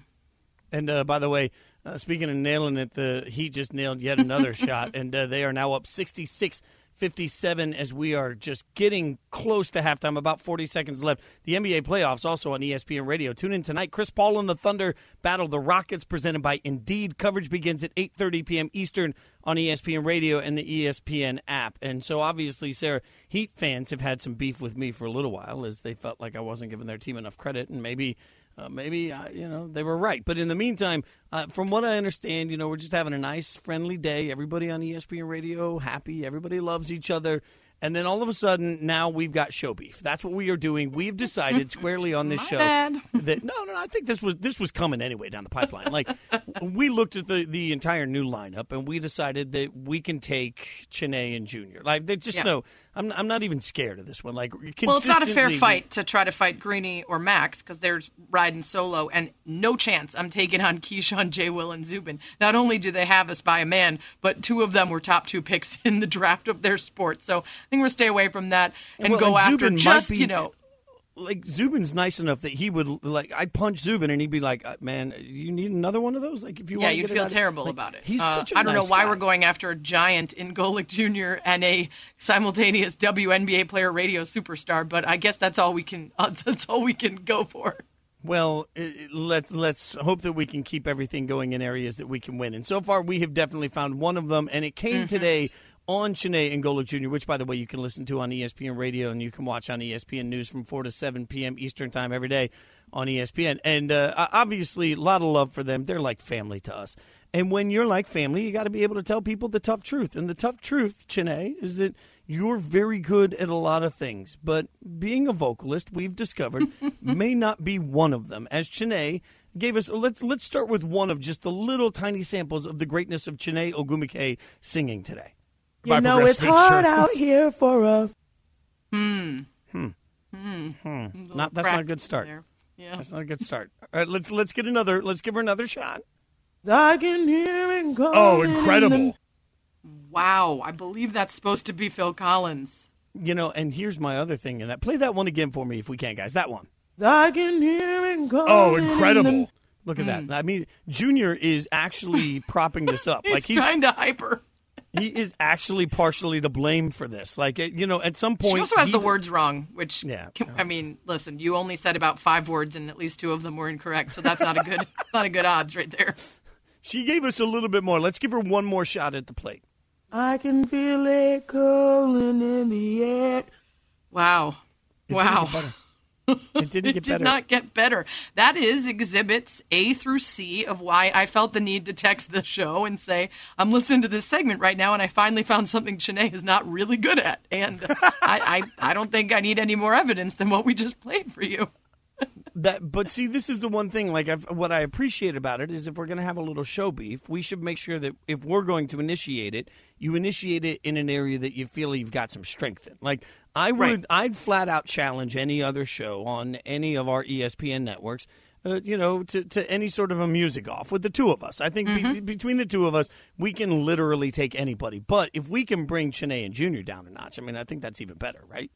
And uh, by the way, uh, speaking of nailing it, the Heat just nailed yet another shot, and uh, they are now up 66 57 as we are just getting close to halftime, about 40 seconds left. The NBA playoffs also on ESPN Radio. Tune in tonight. Chris Paul and the Thunder battle the Rockets, presented by Indeed. Coverage begins at 8.30 p.m. Eastern on ESPN Radio and the ESPN app. And so obviously, Sarah, Heat fans have had some beef with me for a little while as they felt like I wasn't giving their team enough credit, and maybe uh, maybe uh, you know they were right. But in the meantime, uh, from what I understand, you know we're just having a nice, friendly day. Everybody on ESPN Radio happy. Everybody loves each other. And then all of a sudden, now we've got show beef. That's what we are doing. We've decided squarely on this show bad. that no, no, no. I think this was this was coming anyway down the pipeline. Like we looked at the the entire new lineup and we decided that we can take Chiney and Junior. Like they just Yeah. no. I'm I'm not even scared of this one. Like Well, it's not a fair fight to try to fight Greeny or Max because they're riding solo, and no chance I'm taking on Keyshawn, J. Will, and Zubin. Not only do they have us by a man, but two of them were top two picks in the draft of their sport. So I think we'll stay away from that and Well, go after Zubin just be- you know. Like Zubin's nice enough that he would like I'd punch Zubin and he'd be like, uh, "Man, you need another one of those." Like if you yeah, want to you'd feel terrible like, about it. He's Uh, such a I don't nice know why guy. we're going after a giant in Golic Jr. and a simultaneous WNBA player radio superstar, but I guess that's all we can. Uh, that's all we can go for. Well, i- let's let's hope that we can keep everything going in areas that we can win. And so far, we have definitely found one of them, and it came Mhm. today on Chiney and Golic Jr., which, by the way, you can listen to on ESPN Radio and you can watch on ESPN News from 4 to 7 p.m. Eastern Time every day on ESPN. And uh, obviously, a lot of love for them. They're like family to us. And when you're like family, you got to be able to tell people the tough truth. And the tough truth, Chiney, is that you're very good at a lot of things. But being a vocalist, we've discovered, may not be one of them. As Chiney gave us, let's let's start with one of just the little tiny samples of the greatness of Chiney Ogwumike singing today. You know it's hard out here for a. Hmm. Hmm. Hmm. Hmm. Not that's not a good start. Yeah. That's not a good start. All right, let's let's get another. Let's give her another shot. I can hear it calling Oh, incredible. Wow, I believe that's supposed to be Phil Collins. You know, and here's my other thing in that. Play that one again for me if we can, guys. That one. I can hear it calling Oh, incredible. Look at that. I mean, Junior is actually propping this up. He's like he's kind of hyper. He is actually partially to blame for this. Like you know, at some point She also has he- the words wrong, which Yeah. can- oh. I mean, listen, you only said about five words, and at least two of them were incorrect. So that's not a good, not a good odds right there. She gave us a little bit more. Let's give her one more shot at the plate. I can feel it calling in the air. Wow, It wow. Didn't get. It didn't it get did better. not get better. That is exhibits A through C of why I felt the need to text the show and say, I'm listening to this segment right now, and I finally found something Chiney is not really good at. And I, I, I don't think I need any more evidence than what we just played for you. That, but see, this is the one thing. Like, I've, what I appreciate about it is, if we're going to have a little show beef, we should make sure that if we're going to initiate it, you initiate it in an area that you feel you've got some strength in. Like, I would, Right. I'd flat out challenge any other show on any of our ESPN networks. Uh, you know, to, to any sort of a music off with the two of us. I think be- between the two of us, we can literally take anybody. But if we can bring Chiney and Junior down a notch, I mean, I think that's even better, right?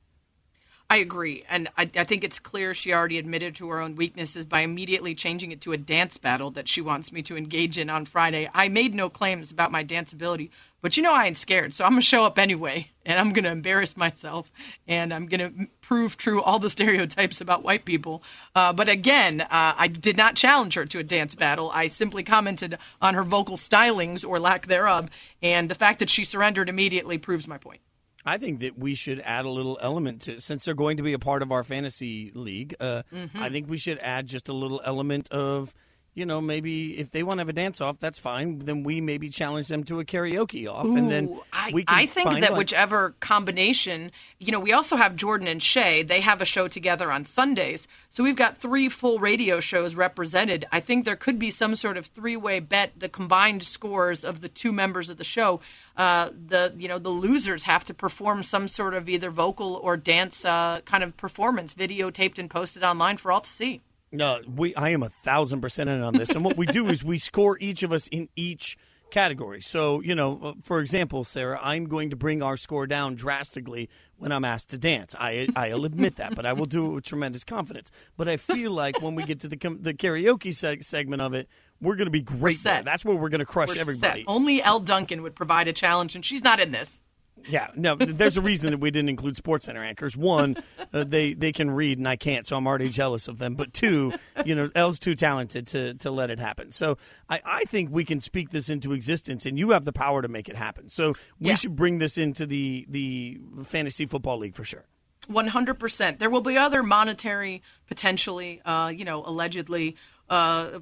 I agree. And I, I think it's clear she already admitted to her own weaknesses by immediately changing it to a dance battle that she wants me to engage in on Friday. I made no claims about my dance ability, but you know I ain't scared. So I'm going to show up anyway, and I'm going to embarrass myself, and I'm going to prove true all the stereotypes about white people. Uh, but again, uh, I did not challenge her to a dance battle. I simply commented on her vocal stylings or lack thereof, and the fact that she surrendered immediately proves my point. I think that we should add a little element to since they're going to be a part of our fantasy league. Uh, Mm-hmm. I think we should add just a little element of, you know, maybe if they want to have a dance off, that's fine. Then we maybe challenge them to a karaoke off, and then I, we can I think that like- whichever combination, you know, we also have Jordan and Shay. They have a show together on Sundays. So we've got three full radio shows represented. I think there could be some sort of three way bet, the combined scores of the two members of the show. Uh, the you know the losers have to perform some sort of either vocal or dance uh, kind of performance, videotaped and posted online for all to see. No, we. I am a thousand percent in on this, and what we do is we score each of us in each category. So, you know, uh, for example, Sarah, I'm going to bring our score down drastically when I'm asked to dance. I I'll admit that, but I will do it with tremendous confidence. But I feel like when we get to the com- the karaoke seg- segment of it, we're going to be great. That's where we're going to crush We're everybody. set. Only Elle Duncan would provide a challenge, and she's not in this. Yeah, no, there's a reason that we didn't include Sports Center anchors. One, uh, they they can read and I can't, so I'm already jealous of them. But two, you know, Elle's too talented to to let it happen. So I, I think we can speak this into existence, and you have the power to make it happen. So we Yeah. should bring this into the the fantasy football league for sure. One hundred percent. There will be other monetary, potentially, uh, you know, allegedly uh,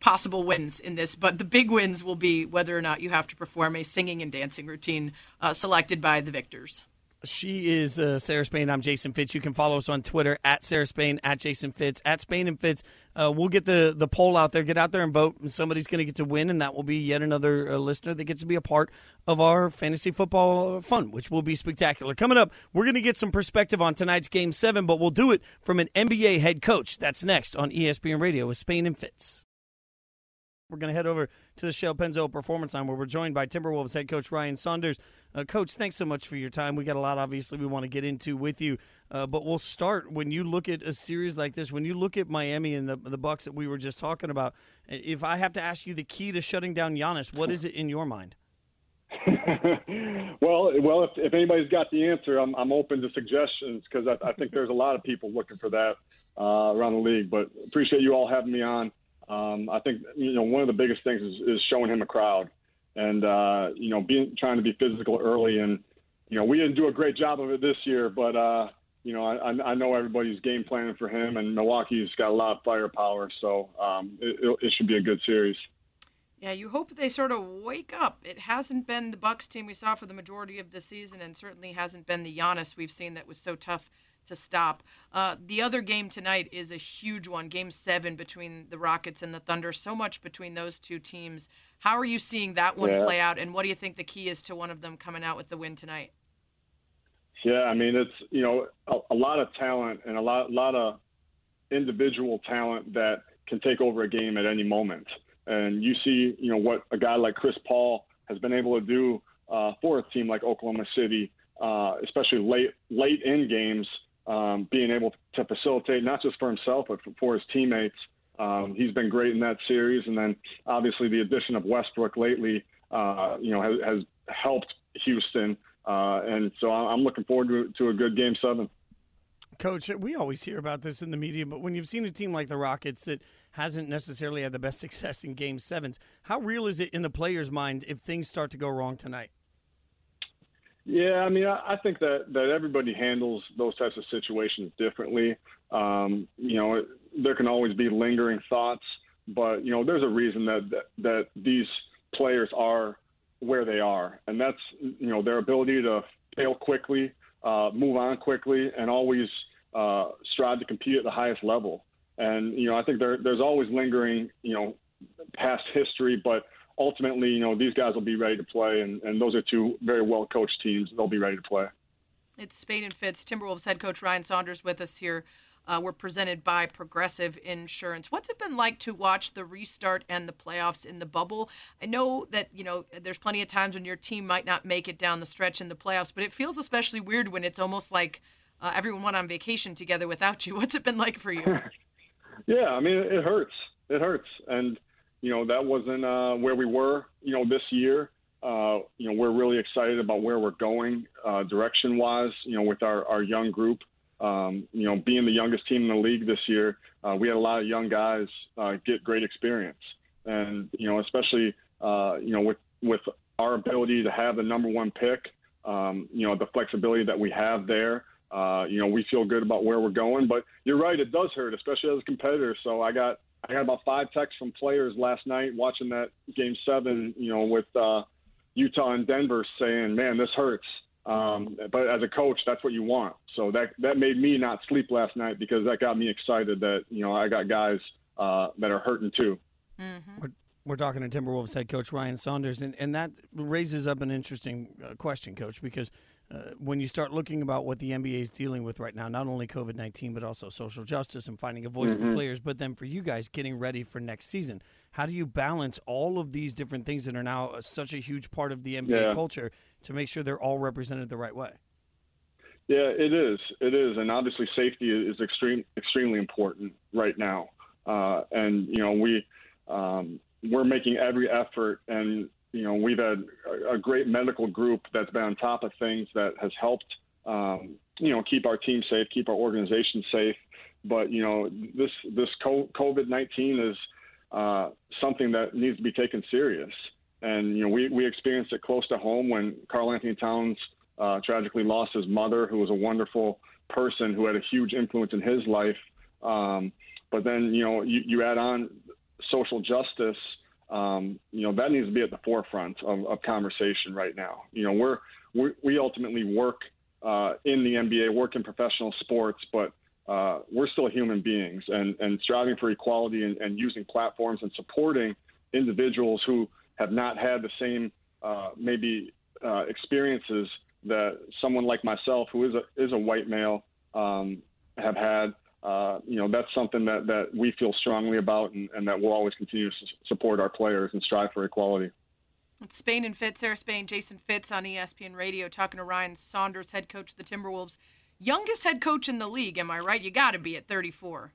possible wins in this, but the big wins will be whether or not you have to perform a singing and dancing routine uh, selected by the victors. She is uh, Sarah Spain. I'm Jason Fitz. You can follow us on Twitter at Sarah Spain, at Jason Fitz, at Spain and Fitz. Uh, we'll get the, the poll out there. Get out there and vote. And somebody's going to get to win, and that will be yet another uh, listener that gets to be a part of our fantasy football fun, which will be spectacular. Coming up, we're going to get some perspective on tonight's Game 7, but we'll do it from an NBA head coach. That's next on ESPN Radio with Spain and Fitz. We're going to head over to the Shell Pennzoil Performance Line where we're joined by Timberwolves head coach Ryan Saunders. Uh, coach, thanks so much for your time. We got a lot, obviously, we want to get into with you. Uh, but we'll start when you look at a series like this, when you look at Miami and the, the Bucks that we were just talking about. If I have to ask you the key to shutting down Giannis, what is it in your mind? well, well, if, if anybody's got the answer, I'm, I'm open to suggestions because I, I think there's a lot of people looking for that uh, around the league. But appreciate you all having me on. Um, I think you know one of the biggest things is, is showing him a crowd, and uh, you know being trying to be physical early. And you know we didn't do a great job of it this year, but uh, you know I, I know everybody's game planning for him, and Milwaukee's got a lot of firepower, so um, it, it, should be a good series. Yeah, you hope they sort of wake up. It hasn't been the Bucks team we saw for the majority of the season, and certainly hasn't been the Giannis we've seen that was so tough to stop. Uh, the other game tonight is a huge one, Game Seven between the Rockets and the Thunder. So much between those two teams. How are you seeing that one Yeah. play out, and what do you think the key is to one of them coming out with the win tonight? Yeah, I mean it's you know a, a lot of talent and a lot a lot of individual talent that can take over a game at any moment. And you see, you know, what a guy like Chris Paul has been able to do uh, for a team like Oklahoma City, uh, especially late late in games, um, being able to facilitate not just for himself but for his teammates. Um, he's been great in that series, and then obviously the addition of Westbrook lately, uh, you know, has, has helped Houston. Uh, and so I'm looking forward to, to a good Game Seven. Coach, we always hear about this in the media, but when you've seen a team like the Rockets that hasn't necessarily had the best success in game sevens, how real is it in the player's mind if things start to go wrong tonight? Yeah, I mean, I, I think that, that everybody handles those types of situations differently. Um, you know, there can always be lingering thoughts, but, you know, there's a reason that, that, that these players are where they are, and that's, you know, their ability to fail quickly, uh, move on quickly, and always uh, strive to compete at the highest level. And you know, I think there, there's always lingering, you know, past history, but ultimately, you know, these guys will be ready to play, and, and those are two very well coached teams. They'll be ready to play. It's Spain and Fitz, Timberwolves head coach Ryan Saunders with us here. Uh, we're presented by Progressive Insurance. What's it been like to watch the restart and the playoffs in the bubble? I know that you know there's plenty of times when your team might not make it down the stretch in the playoffs, but it feels especially weird when it's almost like uh, everyone went on vacation together without you. What's it been like for you? yeah, I mean it hurts. It hurts, and you know that wasn't uh, where we were. You know this year. Uh, you know we're really excited about where we're going uh, direction wise. You know with our our young group. Um, you know, being the youngest team in the league this year, uh, we had a lot of young guys uh, get great experience, and you know, especially uh, you know with with our ability to have the number one pick, um, you know, the flexibility that we have there. Uh, you know, we feel good about where we're going, but you're right, it does hurt, especially as a competitor. So I got I got about five texts from players last night watching that game seven, you know, with uh, Utah and Denver saying, "Man, this hurts." Um, but as a coach, that's what you want. So that that made me not sleep last night because that got me excited that you know I got guys uh, that are hurting too. Mm-hmm. We're, we're, talking to Timberwolves head coach Ryan Saunders, and, and that raises up an interesting uh, question, coach, because uh, when you start looking about what the NBA is dealing with right now, not only COVID 19, but also social justice and finding a voice mm-hmm. for players, but then for you guys getting ready for next season. How do you balance all of these different things that are now uh, such a huge part of the NBA yeah. culture to make sure they're all represented the right way? Yeah, it is. It is, and obviously safety is extreme, extremely important right now. Uh, and you know, we um, we're making every effort, and you know, we've had a, great medical group that's been on top of things that has helped, um, you know, keep our team safe, keep our organization safe. But you know, this this COVID nineteen is uh, something that needs to be taken serious. And you know, we we experienced it close to home when Karl-Anthony Towns uh, tragically lost his mother, who was a wonderful person who had a huge influence in his life. Um, but then you know, you, you add on social justice. Um, you know, that needs to be at the forefront of, of conversation right now. You know, we're, we we ultimately work uh, in the NBA, work in professional sports, but uh, we're still human beings and, and striving for equality and, and using platforms and supporting individuals who have not had the same uh, maybe uh, experiences that someone like myself, who is a is a white male, um, have had. Uh, you know, that's something that, that we feel strongly about, and, and that we'll always continue to support our players and strive for equality. It's Spain and Fitz, Sarah Spain, Jason Fitz on ESPN Radio, talking to Ryan Saunders, head coach of the Timberwolves, youngest head coach in the league. Am I right? You got to be at 34.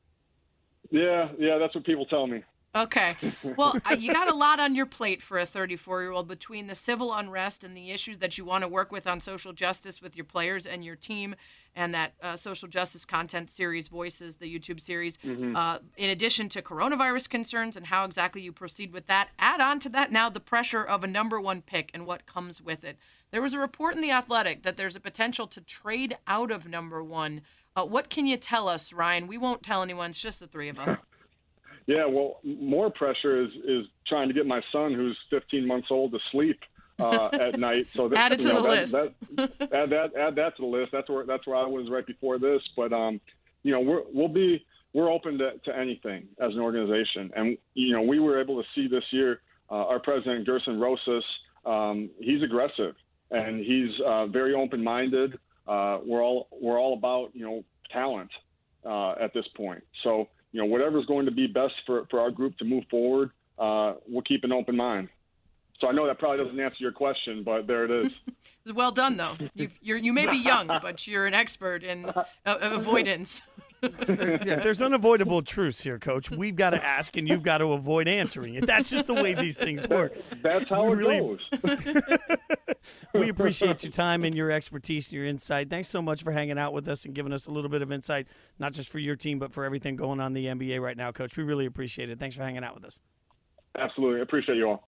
Yeah, yeah, that's what people tell me. Okay. Well, you got a lot on your plate for a 34 year old between the civil unrest and the issues that you want to work with on social justice with your players and your team, and that uh, social justice content series, Voices, the YouTube series. Mm-hmm. Uh, in addition to coronavirus concerns and how exactly you proceed with that, add on to that now the pressure of a number one pick and what comes with it. There was a report in The Athletic that there's a potential to trade out of number one. Uh, what can you tell us, Ryan? We won't tell anyone, it's just the three of us. Yeah, well, more pressure is is trying to get my son, who's 15 months old, to sleep uh, at night. So that, add it to know, the that, list. That, add that add that to the list. That's where that's where I was right before this. But um, you know, we're we'll be we're open to, to anything as an organization, and you know, we were able to see this year. Uh, our president Gersson Rosas, um, he's aggressive and he's uh, very open-minded. Uh, we're all we're all about you know talent uh, at this point. So, you know, whatever's going to be best for, for our group to move forward, uh, we'll keep an open mind. So I know that probably doesn't answer your question, but there it is. Well done, though. You're, you may be young, but you're an expert in uh, avoidance. yeah, there's unavoidable truths here, Coach. We've got to ask, and you've got to avoid answering it. That's just the way these things work. That's how We it really- goes. we appreciate your time and your expertise and your insight. Thanks so much for hanging out with us and giving us a little bit of insight, not just for your team, but for everything going on in the NBA right now, Coach. We really appreciate it. Thanks for hanging out with us. Absolutely. Appreciate you all.